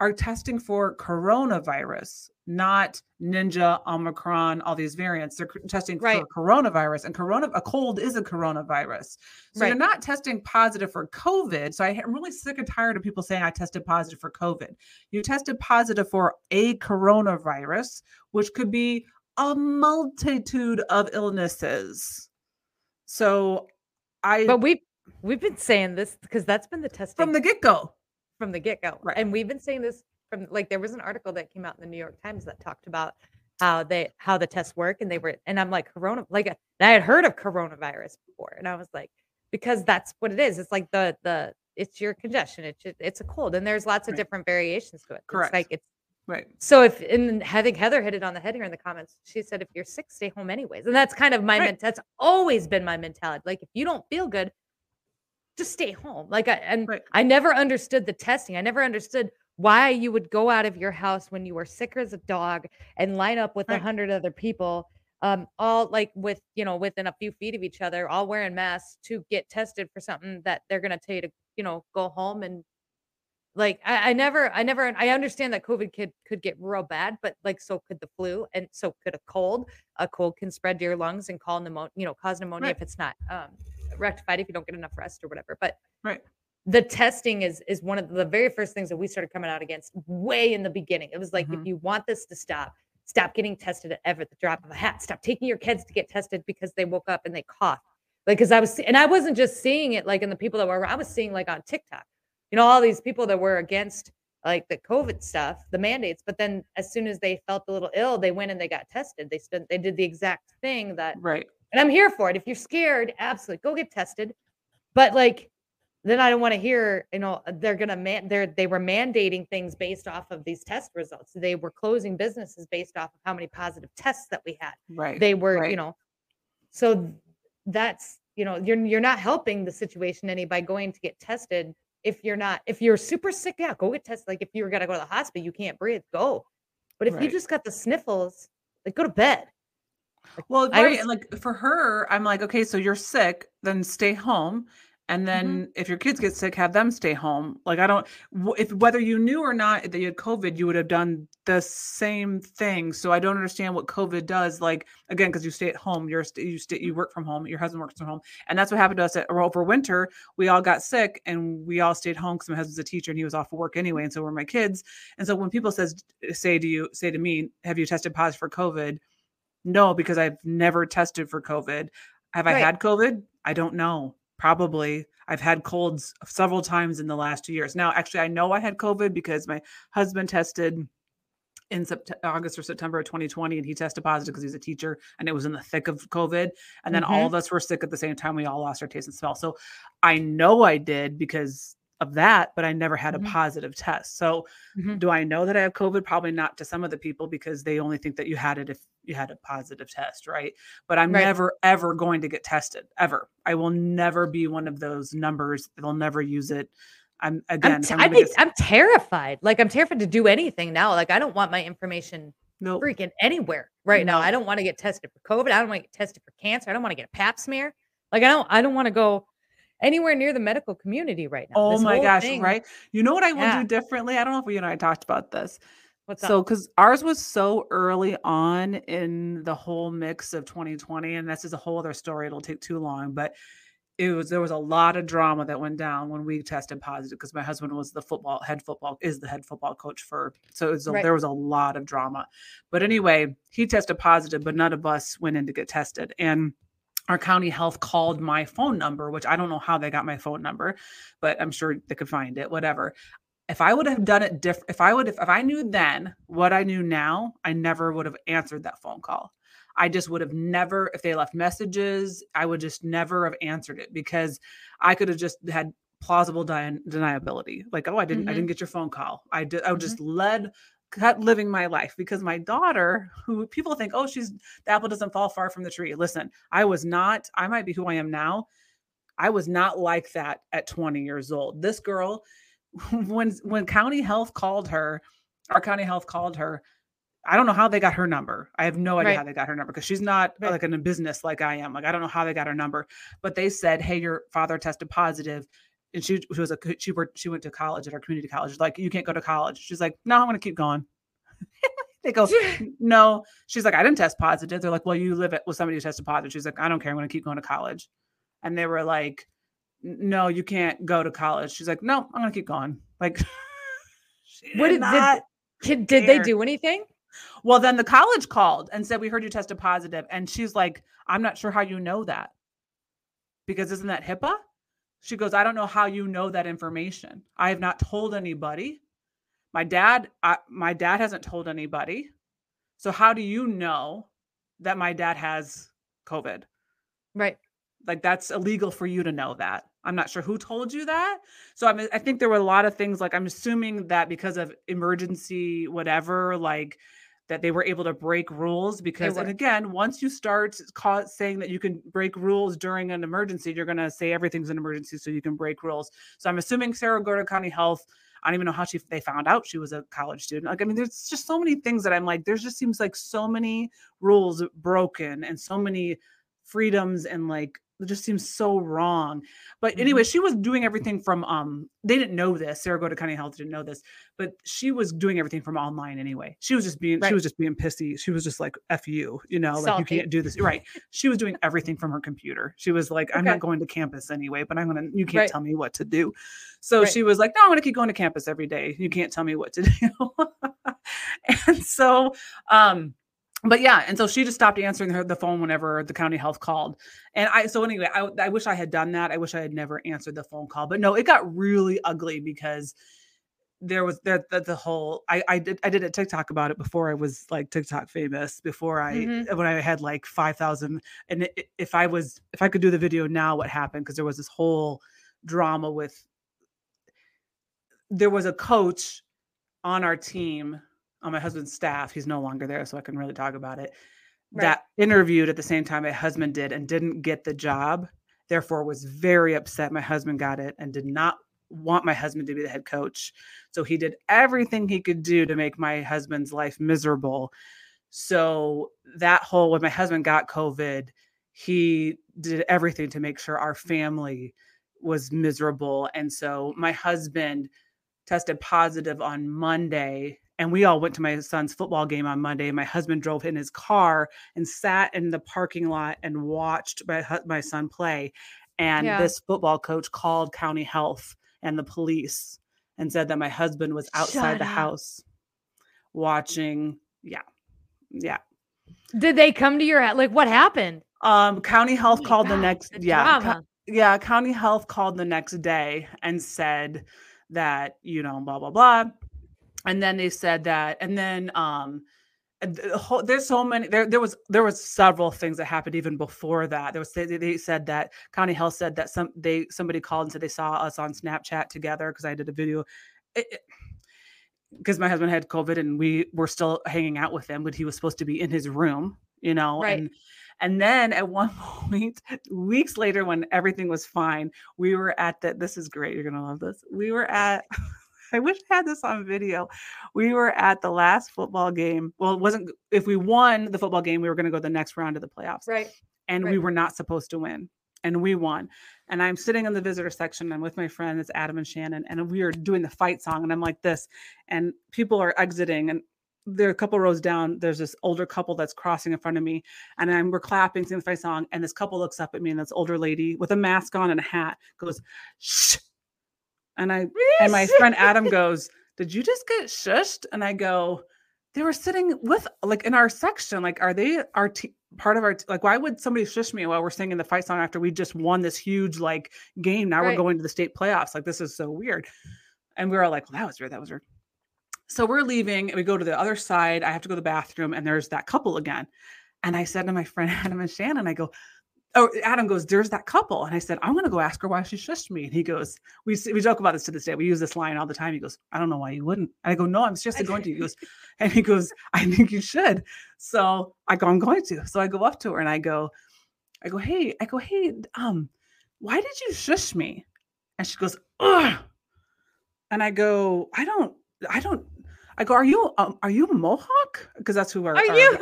are testing for coronavirus, not Ninja, Omicron, all these variants. They're testing right. for coronavirus, and corona a cold is a coronavirus. So right. you're not testing positive for COVID. So I, am really sick and tired of people saying I tested positive for COVID. You tested positive for a coronavirus, which could be a multitude of illnesses. So I But we we've been saying this because that's been the testing from the get-go from the get go. Right. And we've been saying this from like there was an article that came out in the New York Times that talked about how they how the tests work and they were and I'm like corona like uh, I had heard of coronavirus before and I was like because that's what it is. It's like the the it's your congestion. It's it's a cold and there's lots of right. different variations to it. Correct. It's like it's Right. So if and I think Heather hit it on the head here in the comments. She said, if you're sick, stay home anyways. And that's kind of my right. that's always been my mentality. Like if you don't feel good, just stay home. Like I and right. I never understood the testing. I never understood why you would go out of your house when you were sick as a dog and line up with a right. hundred other people, um, all like with you know within a few feet of each other, all wearing masks to get tested for something that they're gonna tell you to you know go home and like I, I never I never I understand that COVID could could get real bad, but like so could the flu and so could a cold. A cold can spread to your lungs and call pneumonia, you know, cause pneumonia right. if it's not um rectified if you don't get enough rest or whatever. But right. The testing is is one of the very first things that we started coming out against way in the beginning. It was like mm-hmm. if you want this to stop, stop getting tested at ever the drop of a hat. Stop taking your kids to get tested because they woke up and they coughed. Like, because I was, and I wasn't just seeing it like in the people that were, I was seeing like on TikTok, you know, all these people that were against like the COVID stuff, the mandates. But then as soon as they felt a little ill, they went and they got tested. They spent, they did the exact thing that right and I'm here for it. If you're scared, absolutely go get tested. But like, then I don't want to hear, you know, uh, they're gonna man they're they were mandating things based off of these test results. They were closing businesses based off of how many positive tests that we had. Right. They were, right. you know, so that's you know, you're you're not helping the situation any by going to get tested. If you're not, if you're super sick, yeah, go get tested. Like if you're gonna go to the hospital, you can't breathe, go. But if right. you just got the sniffles, like go to bed. Well, right. Was, like for her, I'm like, okay, so you're sick, then stay home. And mm-hmm. then mm-hmm. if your kids get sick, have them stay home. Like I don't, if whether you knew or not that you had COVID, you would have done the same thing. So I don't understand what COVID does. Like again, because you stay at home, you're you stay, you work from home. Your husband works from home, and that's what happened to us at, over winter. We all got sick, and we all stayed home because my husband's a teacher and he was off of work anyway, and so were my kids. And so when people says say to you, say to me, have you tested positive for COVID? No, because I've never tested for COVID. Have right. I had COVID? I don't know. Probably. I've had colds several times in the last two years. Now, actually, I know I had COVID because my husband tested in September, August or September of 2020, and he tested positive because he's a teacher, and it was in the thick of COVID. And then mm-hmm. all of us were sick at the same time. We all lost our taste and smell. So I know I did because of that, but I never had a mm-hmm. positive test. So, mm-hmm. do I know that I have COVID? Probably not to some of the people because they only think that you had it if you had a positive test, right? But I'm right. never ever going to get tested ever. I will never be one of those numbers. They'll never use it. I'm again. I'm, t- I'm, get... I'm terrified. Like I'm terrified to do anything now. Like I don't want my information nope. freaking anywhere right now. I don't want to get tested for COVID. I don't want to get tested for cancer. I don't want to get a Pap smear. Like I don't. I don't want to go anywhere near the medical community right now. Oh this my gosh, thing. right? You know what I will yeah. do differently? I don't know if you and I talked about this. What's so because ours was so early on in the whole mix of 2020, and this is a whole other story. It'll take too long, but it was there was a lot of drama that went down when we tested positive because my husband was the football head football is the head football coach for so was a, Right. there was a lot of drama but anyway he tested positive but none of us went in to get tested and our county health called my phone number which i don't know how they got my phone number but i'm sure they could find it whatever if i would have done it different if i would have if i knew then what i knew now i never would have answered that phone call I just would have never, if they left messages, I would just never have answered it because I could have just had plausible di- deniability. Like, oh, I didn't, I Mhm. didn't get your phone call. I did, I just led, kept living my life because my daughter, who people think, oh, she's the apple doesn't fall far from the tree. Listen, I was not, I might be who I am now. I was not like that at 20 years old. This girl, when when county health called her, our county health called her. I don't know how they got her number. I have no idea Right. how they got her number because she's not uh, Right. like in a business like I am. Like I don't know how they got her number, but they said, "Hey, your father tested positive." And she, she was a she worked she went to college at our community college. Like you can't go to college. She's like, no, I'm gonna keep going. they go, no. She's like, I didn't test positive. They're like, well, you live with somebody who tested positive. She's like, I don't care. I'm gonna keep going to college. And they were like, "N- no, you can't go to college. She's like, no, I'm gonna keep going. Like, What did did- did- did they do anything? well, then the college called and said, We heard you tested positive. And she's like, I'm not sure how you know that. Because isn't that HIPAA? She goes, I don't know how you know that information. I have not told anybody. My dad, I, my dad hasn't told anybody. So how do you know that my dad has COVID? Right. Like that's illegal for you to know that. I'm not sure who told you that so i mean i think there were a lot of things like i'm assuming that because of emergency whatever like that they were able to break rules because and again once you start ca- saying that you can break rules during an emergency you're going to say everything's an emergency so you can break rules. So i'm assuming Cerro Gordo county health I don't even know how she they found out she was a college student. Like, I mean, there's just so many things that I'm like, there's just seems like so many rules broken and so many freedoms and like it just seems so wrong. But anyway, she was doing everything from um they didn't know this. Cerro Gordo County Health didn't know this, but she was doing everything from online anyway. She was just being Right. she was just being pissy. She was just like F you, you know, like you can't do this. Right. She was doing everything from her computer. She was like, I'm Okay. not going to campus anyway, but I'm gonna you can't Right. tell me what to do. So Right. she was like, No, I'm gonna keep going to campus every day. You can't tell me what to do. and so um but yeah, and so she just stopped answering her the phone whenever the county health called. And I so anyway, I, I wish I had done that. I wish I had never answered the phone call. But no, it got really ugly because there was there the, the whole I I did I did a TikTok about it before I was like TikTok famous before I Mhm. when I had like 5,000 and i- if I was if I could do the video now what happened because there was this whole drama with there was a coach on our team on my husband's staff he's no longer there so I can really talk about it Right. that interviewed at the same time my husband did and didn't get the job therefore was very upset my husband got it and did not want my husband to be the head coach so he did everything he could do to make my husband's life miserable so that whole when my husband got covid he did everything to make sure our family was miserable and so my husband tested positive on monday and we all went to my son's football game on monday my husband drove in his car and sat in the parking lot and watched my, my son play and Yeah. this football coach called county health and the police and said that my husband was outside Shut the up. house watching yeah yeah Did they come to your house? Like, what happened? um county health Oh called the next the yeah co- yeah county health called the next day and said that you know blah blah blah and then they said that and then um the whole, there's so many there there was there was several things that happened even before that there was they, they said that county health said that some they somebody called and said they saw us on snapchat together because i did a video because my husband had covid and we were still hanging out with him but he was supposed to be in his room you know Right. and and then at one point weeks later when everything was fine we were at the this is great you're gonna love this we were at I wish I had this on video. We were at the last football game. Well, it wasn't if we won the football game, we were going to go the next round of the playoffs. Right. And we were not supposed to win. And we won. And I'm sitting in the visitor section. I'm with my friend, it's Adam and Shannon, and we are doing the fight song. And I'm like this. And people are exiting. And there are a couple rows down. There's this older couple that's crossing in front of me, and I'm we're clapping, singing the fight song, and this couple looks up at me, and this older lady with a mask on and a hat goes, "Shh," and I and my friend Adam goes, "Did you just get shushed?" And I go, "They were sitting with like in our section. Like, are they our t- part of our t- like? Why would somebody shush me while we're singing the fight song after we just won this huge like game? Now Right. we're going to the state playoffs. Like, this is so weird." And we were all like, "Well, that was weird. That was weird." So we're leaving, and we go to the other side. I have to go to the bathroom, and there's that couple again. And I said to my friend Adam and Shannon, I go, oh, Adam goes, there's that couple. And I said, I'm going to go ask her why she shushed me. And he goes, we, we joke about this to this day. We use this line all the time. He goes, I don't know why you wouldn't. And I go, no, I'm seriously going to. He goes, and he goes, I think you should. So I go, I'm going to. So I go up to her and I go, I go, hey, I go, hey, um, why did you shush me? And she goes, ugh. And I go, I don't, I don't, I go, are you, um, are you Mohawk? Because that's who our, Are our- you?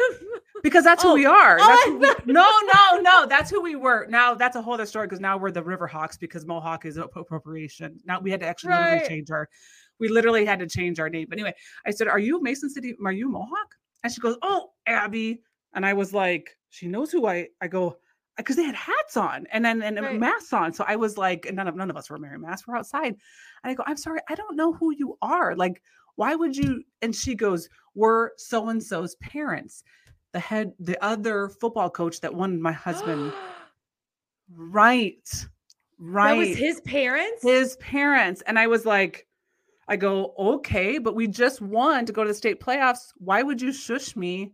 Because that's who Oh. we are. Oh, That's who we- no, no, no. That's who we were. Now that's a whole other story because now we're the Riverhawks because Mohawk is appro- appropriation. Now we had to actually literally Right. change our. We literally had to change our name. But anyway, I said, "Are you Mason City? Are you Mohawk?" And she goes, "Oh, Abby." And I was like, "She knows who I." I go because they had hats on and then and, and Right. masks on. So I was like, none of none of us were wearing masks. We're outside, and I go, "I'm sorry, I don't know who you are. Like, why would you?" And she goes, "We're so and so's parents." The head the other football coach that won my husband. Right right That was his parents. his parents and i was like i go okay but we just won to go to the state playoffs. Why would you shush me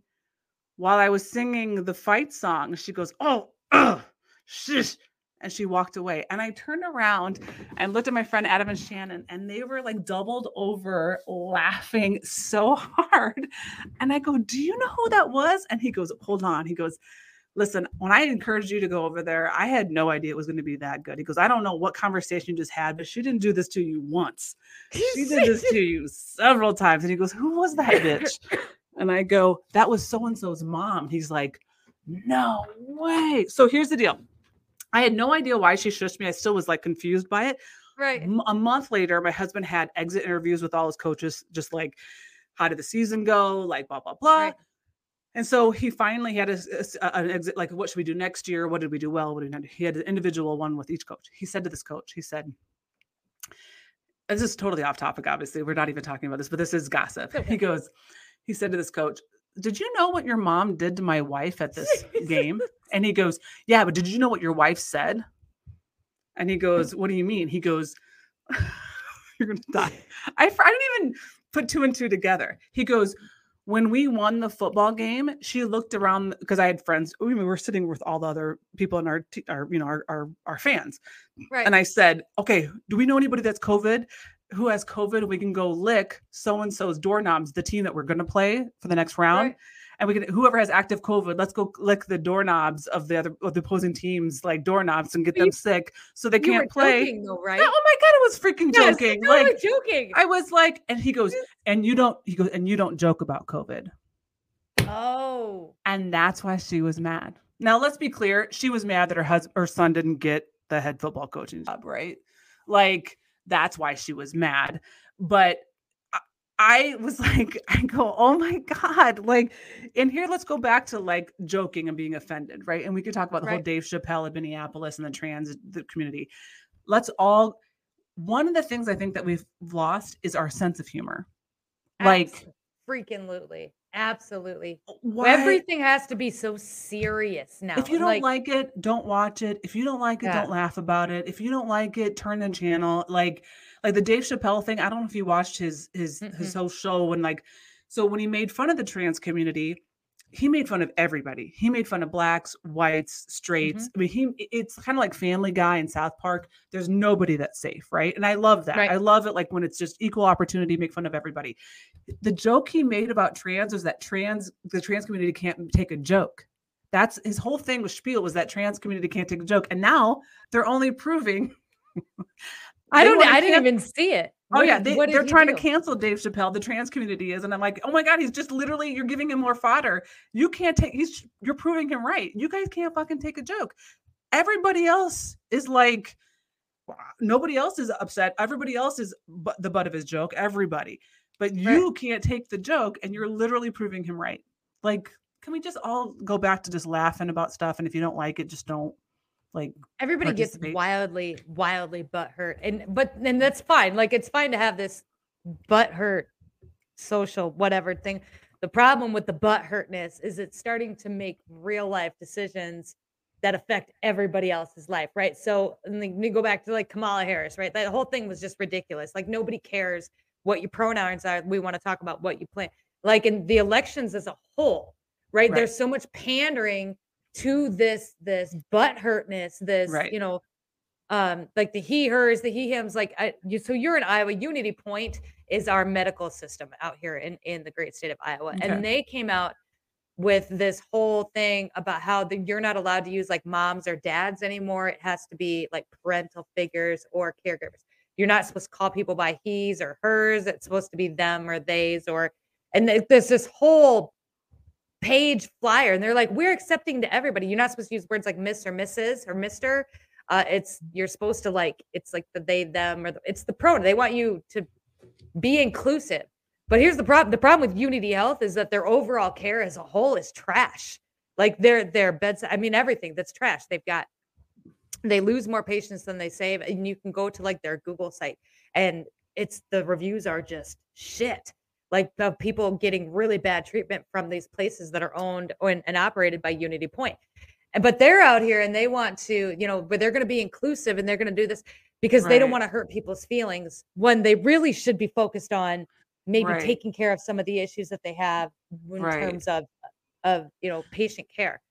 while i was singing the fight song? She goes oh ugh, shush and she walked away and i turned around and looked at my friend adam and shannon and they were like doubled over laughing so hard and i go do you know who that was? And he goes hold on. He goes listen when i encouraged you to go over there i had no idea it was going to be that good. He goes i don't know what conversation you just had but she didn't do this to you once. She did this to you several times. And he goes who was that bitch? And i go that was so and so's mom. He's like no way. So here's the deal I had no idea why she shushed me. I still was like confused by it. right. A month later, my husband had exit interviews with all his coaches, just like, how did the season go? Like, blah, blah, blah. Right. And so he finally had a an exit, like, what should we do next year? What did we do well? What did we not do? He had an individual one with each coach. He said to this coach, he said, this is totally off topic, obviously. We're not even talking about this, but this is gossip. Okay. He goes, he said to this coach, Did you know what your mom did to my wife at this game? And he goes, Yeah, but did you know what your wife said? And he hmm. goes, What do you mean? He goes, You're gonna die. I, I didn't even put two and two together. He goes, When we won the football game, she looked around because I had friends. We were sitting with all the other people in our, our you know, our, our, our fans. Right. And I said, Okay, do we know anybody that's COVID? Who has COVID? We can go lick so and so's doorknobs, the team that we're going to play for the next round Right. and we can whoever has active COVID, let's go lick the doorknobs of the other of the opposing teams, like doorknobs, and get them sick so they can't play. joking, though, right? Yeah, oh my god, I was freaking Yes, joking. no, like you're joking. I was like, and he goes, and you don't, he goes, and you don't joke about COVID, oh, and that's why she was mad. Now let's be clear, she was mad that her husband, her son didn't get the head football coaching job, right? Like that's why she was mad. But I- was like, I go, oh my God. Like, and here let's go back to like joking and being offended, right? And we could talk about the whole Dave Chappelle in Minneapolis and the trans the community. Let's all one of the things I think that we've lost is our sense of humor. Like freaking lutely, absolutely. Uh, why Everything has to be so serious now. if you don't like, it, don't watch it. If you don't like it, Yeah. don't laugh about it. If you don't like it, turn the channel. Like like the Dave Chappelle thing. I don't know if you watched his his his whole show and like so when he made fun of the trans community, he made fun of everybody. He made fun of blacks, whites, straights. Mm-hmm. I mean, he it's kind of like Family Guy in South Park. There's nobody that's safe, right? And I love that. Right. I love it like when it's just equal opportunity, make fun of everybody. The joke he made about trans was that trans the trans community can't take a joke. That's his whole thing with Spiel was that trans community can't take a joke. And now they're only proving I don't. I didn't even see it. Oh yeah, They, they're he trying to cancel Dave Chappelle. The trans community is, and I'm like, oh my god, he's just literally you're giving him more fodder. You can't take. He's you're proving him right. You guys can't fucking take a joke. Everybody else is like, nobody else is upset. Everybody else is bu- the butt of his joke. Everybody, but you can't take the joke and you're literally proving him right. Like, can we just all go back to just laughing about stuff? And if you don't like it, just don't like everybody gets wildly, wildly butt hurt. And but and that's fine. Like it's fine to have this butt hurt social whatever thing. The problem with the butt hurtness is it's starting to make real life decisions that affect everybody else's life, right? So and then we go back to like Kamala Harris, right? That whole thing was just ridiculous. Like nobody cares what your pronouns are. We want to talk about what you plan. Like in the elections as a whole, right? Right. There's so much pandering to this this butt hurtness, this Right. you know, um, like the he hers, the he hims. Like I, you, so you're in Iowa. Unity Point is our medical system out here in in the great state of Iowa, Okay. and they came out with this whole thing about how the, you're not allowed to use like moms or dads anymore. It has to be like parental figures or caregivers. You're not supposed to call people by he's or hers. It's supposed to be them or they's or and th- there's this whole page flyer and they're like we're accepting to everybody. You're not supposed to use words like miss or mrs or mister. Uh it's you're supposed to like it's like the they them or the, it's the pronoun. They want you to be inclusive. But here's the problem the problem with unity health is that their overall care as a whole is trash. Like their their beds i mean everything that's trash. They've got they lose more patients than they save and you can go to like their google site and it's the reviews are just shit like the people getting really bad treatment from these places that are owned and, and operated by unity point but they're out here and they want to you know but they're going to be inclusive and they're going to do this because they don't want to hurt people's feelings when they really should be focused on maybe Right. taking care of some of the issues that they have in Right. terms of of you know patient care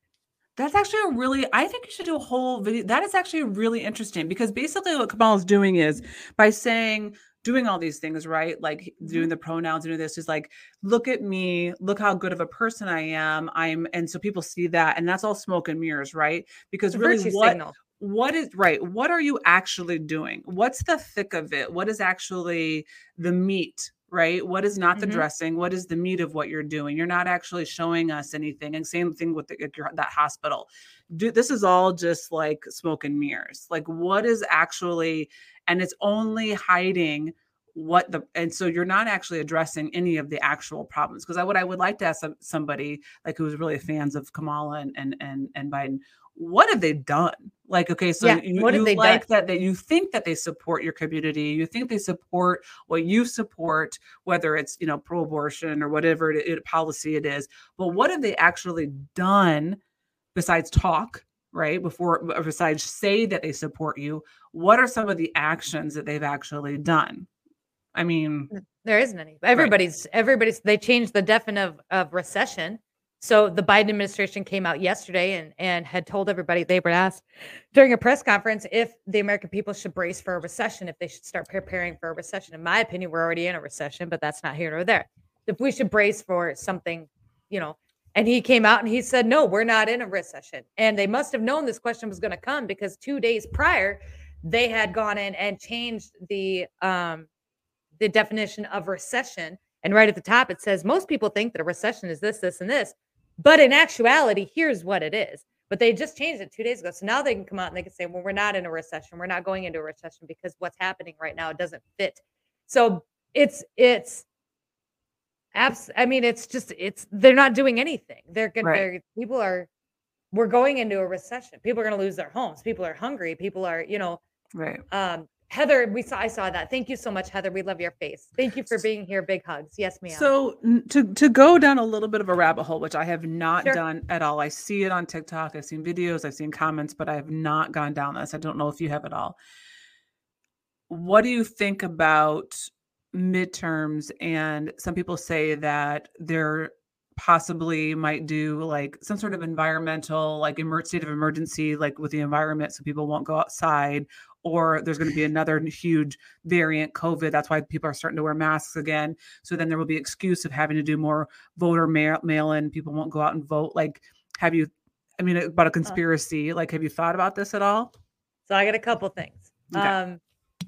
That's actually a really, I think you should do a whole video. That is actually really interesting because basically what Kamal is doing is by saying, doing all these things, right? Like doing mm-hmm. the pronouns, doing this is like, look at me, look how good of a person I am. I'm, and so people see that, and that's all smoke and mirrors, right? Because really, what signal what is right? What are you actually doing? What's the thick of it? What is actually the meat? Right? What is not the Mhm. dressing? What is the meat of what you're doing? You're not actually showing us anything. And same thing with the, that hospital. Do, this is all just like smoke and mirrors. Like what is actually, and it's only hiding what the and so you're not actually addressing any of the actual problems because I what I would like to ask somebody like who's really fans of Kamala and and and, and Biden what have they done like okay so Yeah, you, what you they like done? that that you think that they support your community you think they support what you support whether it's you know pro-abortion or whatever it, it, policy it is but what have they actually done besides talk right before besides say that they support you what are some of the actions that they've actually done i mean There isn't any. Everybody's everybody's they changed the definition of, of recession. So the Biden administration came out yesterday and, and had told everybody they were asked during a press conference if the American people should brace for a recession, if they should start preparing for a recession. In my opinion, we're already in a recession, but that's not here nor there. If we should brace for something, you know, and he came out and he said, no, we're not in a recession. And they must have known this question was going to come because two days prior, they had gone in and changed the um, the definition of recession. And right at the top, it says most people think that a recession is this, this, and this. But in actuality, here's what it is. But they just changed it two days ago. So now they can come out and they can say, well, we're not in a recession. We're not going into a recession because what's happening right now doesn't fit. So it's, it's, abs- I mean, it's just, it's, they're not doing anything. They're going Right. they're people are, we're going into a recession. People are going to lose their homes. People are hungry. People are, you know, right um, Heather, we saw I saw that. Thank you so much, Heather. We love your face. Thank you for being here. Big hugs. Yes, ma'am. So to to go down a little bit of a rabbit hole, which I have not Sure. done at all. I see it on TikTok. I've seen videos. I've seen comments, but I have not gone down this. I don't know if you have at all. What do you think about midterms? And some people say that there possibly might do like some sort of environmental, like emer- state of emergency, like with the environment, so people won't go outside. Or there's going to be another huge variant, COVID. That's why people are starting to wear masks again. So then there will be excuse of having to do more voter mail mail in. People won't go out and vote. Like, have you? I mean, about a conspiracy. Like, have you thought about this at all? So I got a couple things. Okay. Um,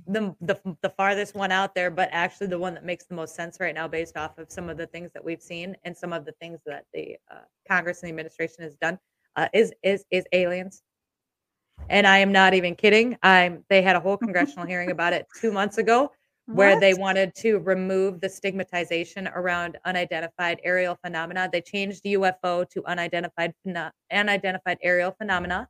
the, the the farthest one out there, but actually the one that makes the most sense right now, based off of some of the things that we've seen and some of the things that the uh, Congress and the administration has done, uh, is is is aliens. And I am not even kidding. I'm. They had a whole congressional hearing about it two months ago, where they wanted to remove the stigmatization around unidentified aerial phenomena. They changed the UFO to unidentified unidentified aerial phenomena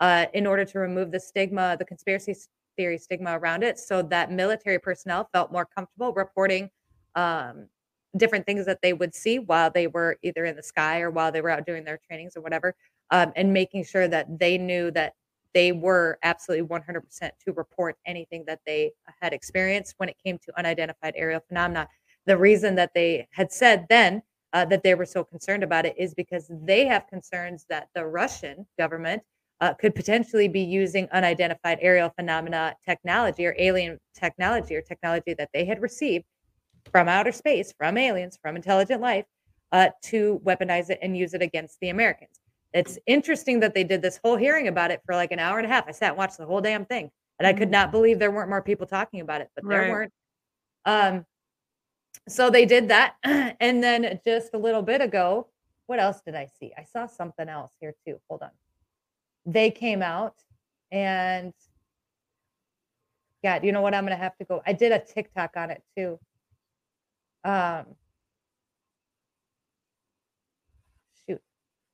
uh, in order to remove the stigma, the conspiracy theory stigma around it, so that military personnel felt more comfortable reporting um, different things that they would see while they were either in the sky or while they were out doing their trainings or whatever, um, and making sure that they knew that they were absolutely 100% to report anything that they had experienced when it came to unidentified aerial phenomena. The reason that they had said then uh, that they were so concerned about it is because they have concerns that the Russian government uh, could potentially be using unidentified aerial phenomena technology or alien technology or technology that they had received from outer space, from aliens, from intelligent life, uh, to weaponize it and use it against the Americans. It's interesting that they did this whole hearing about it for like an hour and a half. I sat and watched the whole damn thing, and I could Mhm. not believe there weren't more people talking about it, but there Right. weren't. Um, so they did that, and then just a little bit ago, what else did I see? I saw something else here too. Hold on. They came out and God, you know what? I'm gonna have to go. I did a TikTok on it too. Um, shoot,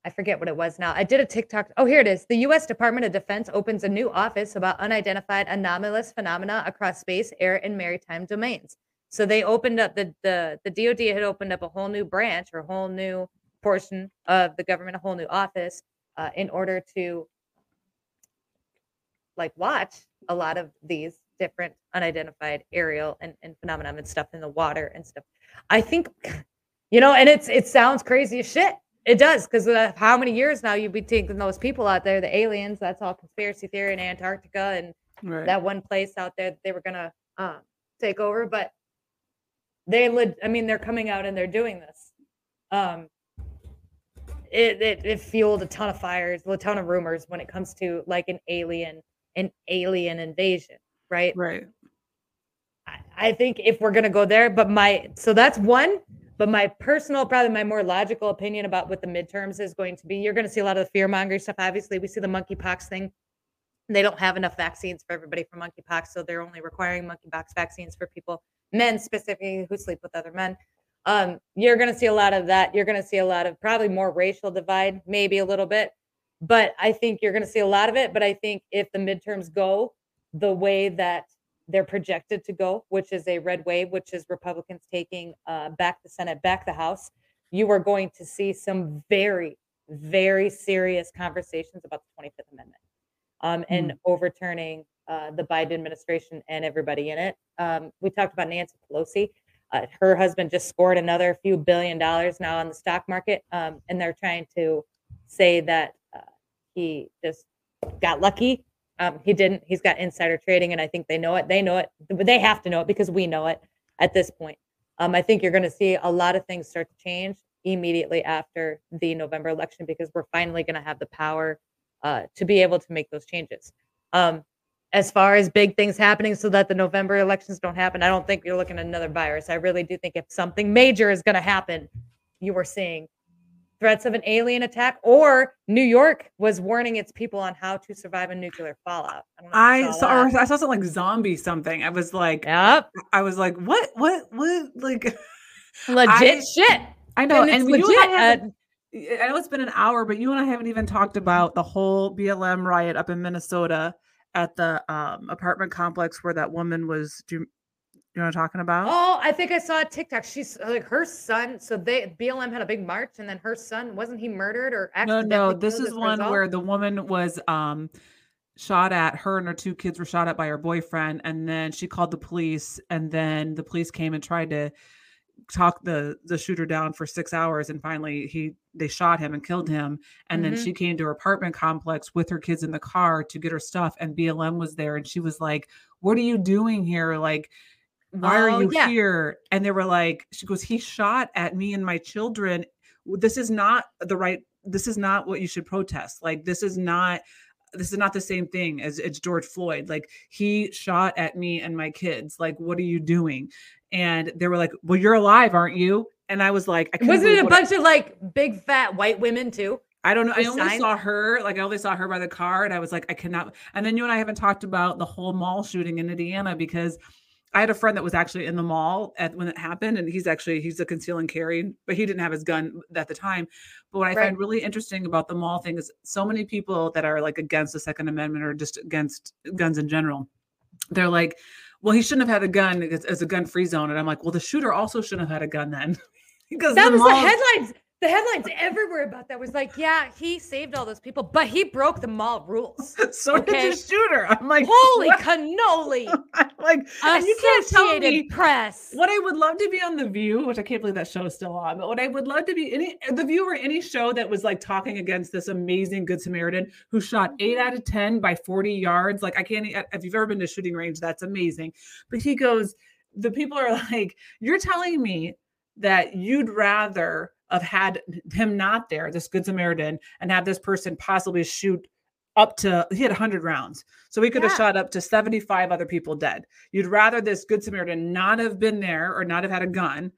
I forget what it was now. I did a TikTok. Oh, here it is. The U.S. Department of Defense opens a new office about unidentified anomalous phenomena across space, air, and maritime domains. So they opened up the the the DoD had opened up a whole new branch or a whole new portion of the government, a whole new office, uh, in order to like watch a lot of these different unidentified aerial and, and phenomenon and stuff in the water and stuff. I think, you know, and it's it sounds crazy as shit. It does because how many years now you've been taking those people out there, the aliens? That's all conspiracy theory in Antarctica and Right. that one place out there that they were gonna uh, take over. But they, leg- I mean, they're coming out and they're doing this. Um, it, it it fueled a ton of fires, a ton of rumors when it comes to like an alien, an alien invasion, right? right. I, I think if we're gonna go there, but my so that's one. But my personal, probably my more logical opinion about what the midterms is going to be, you're going to see a lot of the fear mongering stuff. Obviously, we see the monkeypox thing. They don't have enough vaccines for everybody for monkeypox, so they're only requiring monkeypox vaccines for people, men specifically, who sleep with other men. Um, you're going to see a lot of that. You're going to see a lot of probably more racial divide, maybe a little bit, but I think you're going to see a lot of it. But I think if the midterms go the way that they're projected to go, which is a red wave, which is Republicans taking uh, back the Senate, back the House, you are going to see some very, very serious conversations about the 25th Amendment um, and overturning uh, the Biden administration and everybody in it. Um, we talked about Nancy Pelosi. Uh, her husband just scored another few billion dollars now on the stock market, um, and they're trying to say that uh, he just got lucky. Um, he didn't. He's got insider trading, and I think they know it. They know it. They have to know it because we know it at this point. Um, I think you're going to see a lot of things start to change immediately after the November election because we're finally going to have the power uh, to be able to make those changes. Um, as far as big things happening so that the November elections don't happen, I don't think you're looking at another virus. I really do think if something major is going to happen, you are seeing threats of an alien attack, or New York was warning its people on how to survive a nuclear fallout. don't know if I you saw. I saw something like zombie something. I was like, Yep, I was like, what, what, what? Like, legit I- shit. I know, And and, it's you I I know it's been an hour, but you and I haven't even talked about the whole BLM riot up in Minnesota at the um, apartment complex where that woman was. You, know what I'm talking about? Oh, I think I saw a TikTok. She's like her son. So they BLM had a big march, and then her son wasn't he murdered or no, accidentally no, this is one result? where the woman was um, shot at. Her and her two kids were shot at by her boyfriend, and then she called the police, and then the police came and tried to talk the the shooter down for six hours and finally he they shot him and killed him and then Mhm. she came to her apartment complex with her kids in the car to get her stuff and blm was there and she was like what are you doing here like why Oh, are you yeah. here and they were like she goes he shot at me and my children this is not the right this is not what you should protest like this is not this is not the same thing as it's George Floyd. Like he shot at me and my kids. Like, what are you doing? And they were like, "Well, you're alive, aren't you?" And I was like, "I Wasn't it a what I- bunch of like big fat white women too? I don't know. I only saw her, like I only saw her by the car, and I was like, I cannot. And then you and I haven't talked about the whole mall shooting in Indiana because I had a friend that was actually in the mall at when it happened, and he's actually he's a conceal and carry, but he didn't have his gun at the time. But what I Right. find really interesting about the mall thing is so many people that are like against the Second Amendment or just against guns in general, they're like, "Well, he shouldn't have had a gun as, as a gun-free zone," and I'm like, "Well, the shooter also shouldn't have had a gun then." because That the was the headlines. The headlines everywhere about that was like, yeah, he saved all those people, but he broke the mall rules. so Okay. did the shooter. I'm like, Holy what? cannoli! I'm like, and you can't tell Associated me Press. What I would love to be on The View, which I can't believe that show is still on, but what I would love to be any The View or any show that was like talking against this amazing Good Samaritan who shot mm-hmm. eight out of 10 by 40 yards. Like, I can't, if you've ever been to shooting range, that's amazing. But he goes, the people are like, you're telling me that you'd rather have had him not there, this Good Samaritan, and have this person possibly shoot up to he had 100 rounds. So he could have shot up to 75 other people dead. You'd rather this good samaritan not have been there or not have had a gun.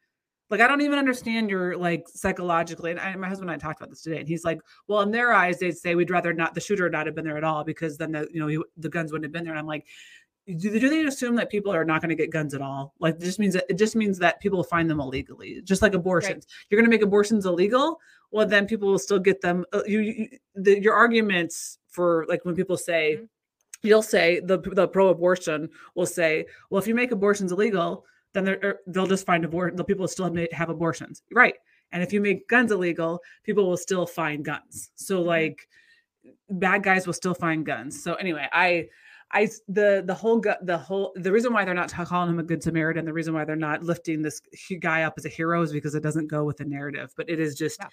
Like i don't even understand your like psychologically and I, my husband and i talked about this today and he's like well in their eyes they'd say we'd rather not the shooter not have been there at all because then the you know he, the guns wouldn't have been there. And i'm like do, do they assume that people are not going to get guns at all? Like it just means that it just means that people find them illegally just like abortions. You're going to make abortions illegal? Well then people will still get them uh, you, you the, your arguments for like when people say Mhm. you'll say the the pro-abortion will say well if you make abortions illegal then er, they'll just find abortion the people will still have, have abortions. Right. And if you make guns illegal people will still find guns. So Mhm. like bad guys will still find guns. So anyway i I the the whole the whole the reason why they're not calling him a good Samaritan, the reason why they're not lifting this guy up as a hero is because it doesn't go with the narrative. But it is just, Yeah.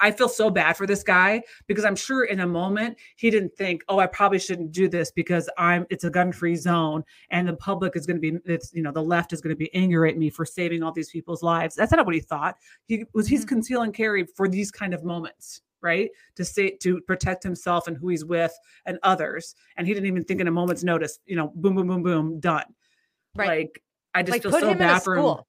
I feel so bad for this guy because I'm sure in a moment he didn't think, oh, I probably shouldn't do this because I'm it's a gun free zone and the public is going to be it's you know the left is going to be angry at me for saving all these people's lives. That's not what he thought. He was he's Mhm. conceal and carry for these kind of moments, right? To say to protect himself and who he's with and others. And he didn't even think in a moment's notice, you know, boom, boom, boom, boom, done. Right. Like I just like feel put so him in bad a for him. school.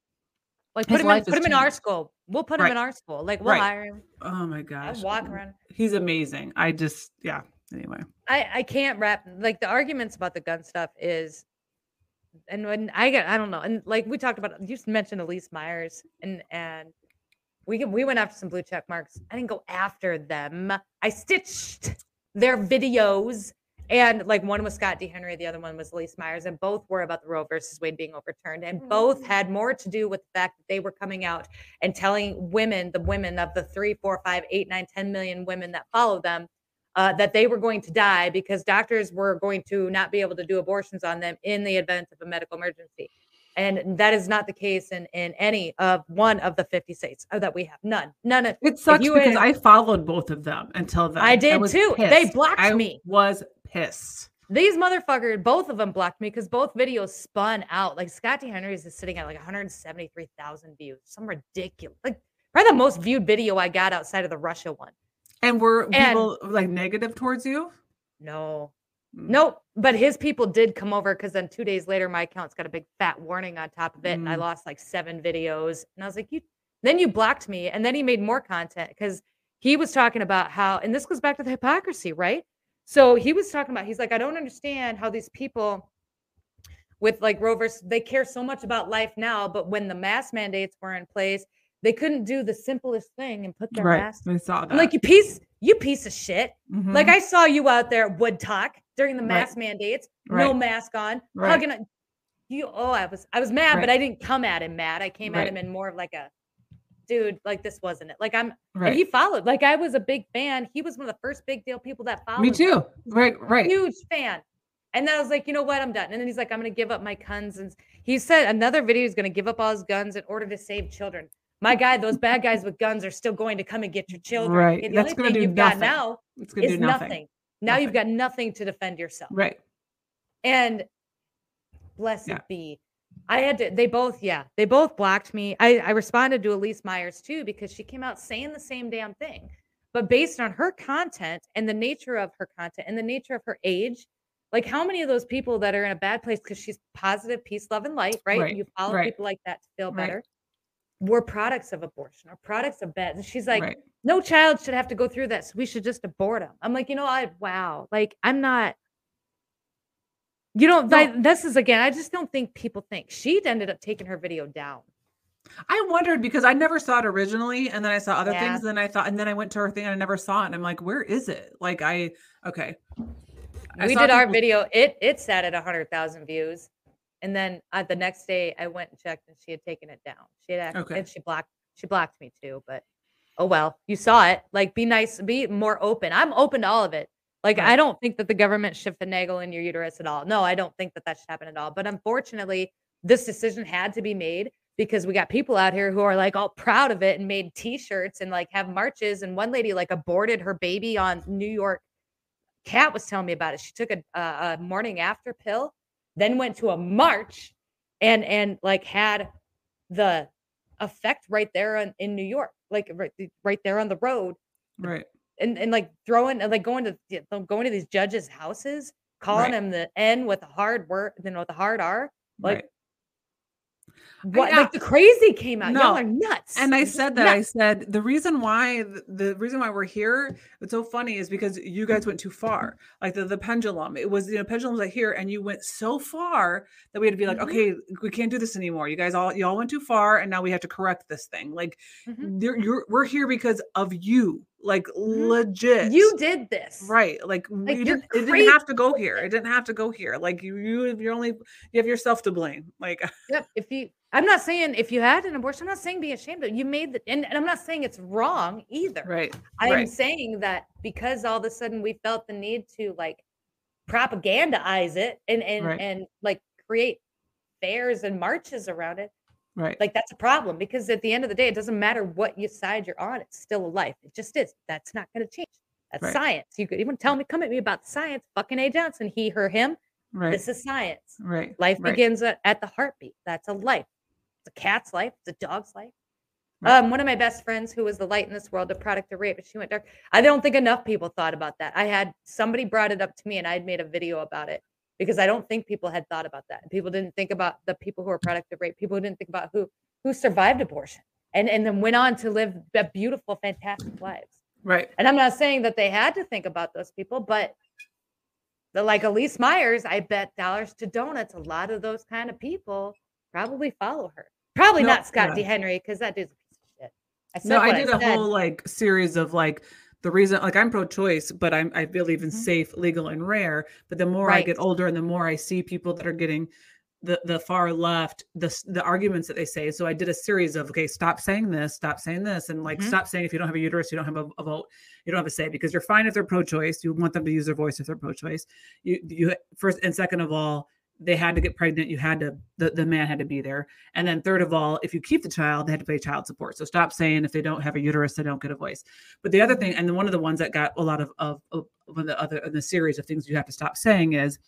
Like His put him in, put him in our school. We'll put him in our school. Like we'll Right. hire him. Oh my I'll gosh. walk around. He's amazing. I just yeah. Anyway. I I can't wrap like the arguments about the gun stuff is, and when I get I don't know, and like we talked about, you mentioned Elyse Myers, and and we we went after some blue check marks. I didn't go after them. I stitched their videos, and like one was Scott D. Henry, the other one was Elyse Myers, and both were about the Roe versus Wade being overturned, and both had more to do with the fact that they were coming out and telling women, the women of the three, four, five, eight, nine, ten million women that follow them, uh, that they were going to die because doctors were going to not be able to do abortions on them in the event of a medical emergency. And that is not the case in, in any of one of the 50 states uh, that we have. None. None of It sucks because had- I followed both of them until then. I did was too. They pissed. blocked I me. Was pissed. these motherfuckers, both of them blocked me because both videos spun out. Like Scotty. Henry's is sitting at like 173,000 views. Some ridiculous. Like probably the most viewed video I got outside of the Russia one. And were And- people like negative towards you? No. Mm. Nope. But his people did come over because then two days later, my account's got a big fat warning on top of it. And I Mm. lost like seven videos. And I was like, you then you blocked me. And then he made more content because he was talking about how, and this goes back to the hypocrisy, right? So he was talking about, he's like, I don't understand how these people with like Rovers, they care so much about life now, but when the mask mandates were in place, they couldn't do the simplest thing and put their Right. mask. I saw that. I'm like, you piece, you piece of shit. Mhm. Like I saw you out there at Wood Talk during the Right. mask mandates, no Right. mask on, Right. hugging. a- You, oh, I was, I was mad, but I didn't come at him mad. I came Right. at him in more of like a, dude, like this wasn't it. Like I'm, right. and he followed. Like I was a big fan. He was one of the first big deal people that followed. Me too. Right, right. Huge fan. And then I was like, you know what? I'm done. And then he's like, I'm gonna give up my guns. And he said another video is gonna give up all his guns in order to save children. My guy, those bad guys with guns are still going to come and get your children. Right. Okay, the That's only gonna thing do you've got nothing. now It's gonna is do nothing. nothing. Now you've got nothing to defend yourself. Right. And blessed Yeah. be. I had to, they both, yeah, they both blocked me. I, I responded to Elyse Myers too because she came out saying the same damn thing. But based on her content and the nature of her content and the nature of her age, like how many of those people that are in a bad place because she's positive, peace, love, and light, right? Right, You follow right. people like that to feel Right. better. We're products of abortion or products of bed. And she's like, right. no child should have to go through this. So we should just abort them. I'm like, you know, I wow, like I'm not. You don't. No. I- this is again. I just don't think people think she ended up taking her video down. I wondered because I never saw it originally, and then I saw other Yeah. things, and then I thought, and then I went to her thing and I never saw it, and I'm like, where is it? Like I okay. I we did our video. It it sat at hundred thousand views, and then uh, the next day I went and checked, and she had taken it down. She had act- Okay. and she blocked she blocked me too. But oh well, you saw it. Like be nice, be more open. I'm open to all of it. Like Right. I don't think that the government should finagle in your uterus at all. No, I don't think that that should happen at all. But unfortunately, this decision had to be made because we got people out here who are like all proud of it and made T-shirts and like have marches. And one lady like aborted her baby on New York. Cat was telling me about it. She took a, a, a morning after pill, then went to a march, and and like had the effect right there on, in New York, like right, right there on the road right. and and like throwing like going to going to these judges' houses, calling Right. them the N with a hard word, then with a hard R. Like right. What? Like the crazy came out. No. Y'all are nuts. And I said that I said the reason why the reason why we're here it's so funny is because you guys went too far. Like the, the pendulum. It was you know pendulums like here and you went so far that we had to be like, Mhm. okay, we can't do this anymore. You guys all you all went too far and now we have to correct this thing. Like Mhm. you're, you're we're here because of you. Like Mhm. legit. You did this, Right. Like, we you're didn't, it didn't have to go here. It didn't have to go here. Like you you you're only you have yourself to blame. Like Yep. If you, I'm not saying if you had an abortion, I'm not saying be ashamed of it. You made the, and, and I'm not saying it's wrong either. right. I am right. saying that because all of a sudden we felt the need to like propagandize it and and Right. and like create fairs and marches around it, Right. like that's a problem because at the end of the day, it doesn't matter what you side you're on, it's still a life. It just is. That's not going to change. That's Right. science. You could even tell me, come at me about the science. Fucking A. Johnson, he, her, him. right. This is science. right. Life right. begins at, at the heartbeat. That's a life. It's a cat's life. It's a dog's life. Right. Um, one of my best friends who was the light in this world, a product of rape, but she went dark. I don't think enough people thought about that. I had somebody brought it up to me and I'd made a video about it because I don't think people had thought about that. People didn't think about the people who are product of rape. People didn't think about who who survived abortion and, and then went on to live a beautiful, fantastic lives. Right. And I'm not saying that they had to think about those people, but the like Elyse Myers, I bet dollars to donuts. A lot of those kind of people probably follow her. Probably No, not Scott yeah. D. Henry because that dude's a piece of shit. I No, I did a said. whole like series of like the reason like I'm pro-choice, but I'm I believe in Mhm. safe, legal, and rare. But the more I get older and the more I see people that are getting the the far left, the the arguments that they say. So I did a series of okay, stop saying this, stop saying this, and like Mhm. stop saying if you don't have a uterus, you don't have a, a vote, you don't have a say because you're fine if they're pro-choice. You want them to use their voice if they're pro-choice. You you first and second of all, they had to get pregnant. You had to the, the man had to be there. And then third of all, if you keep the child, they had to pay child support. So stop saying if they don't have a uterus, they don't get a voice. But the other thing, and one of the ones that got a lot of of, of one of the other in the series of things you have to stop saying is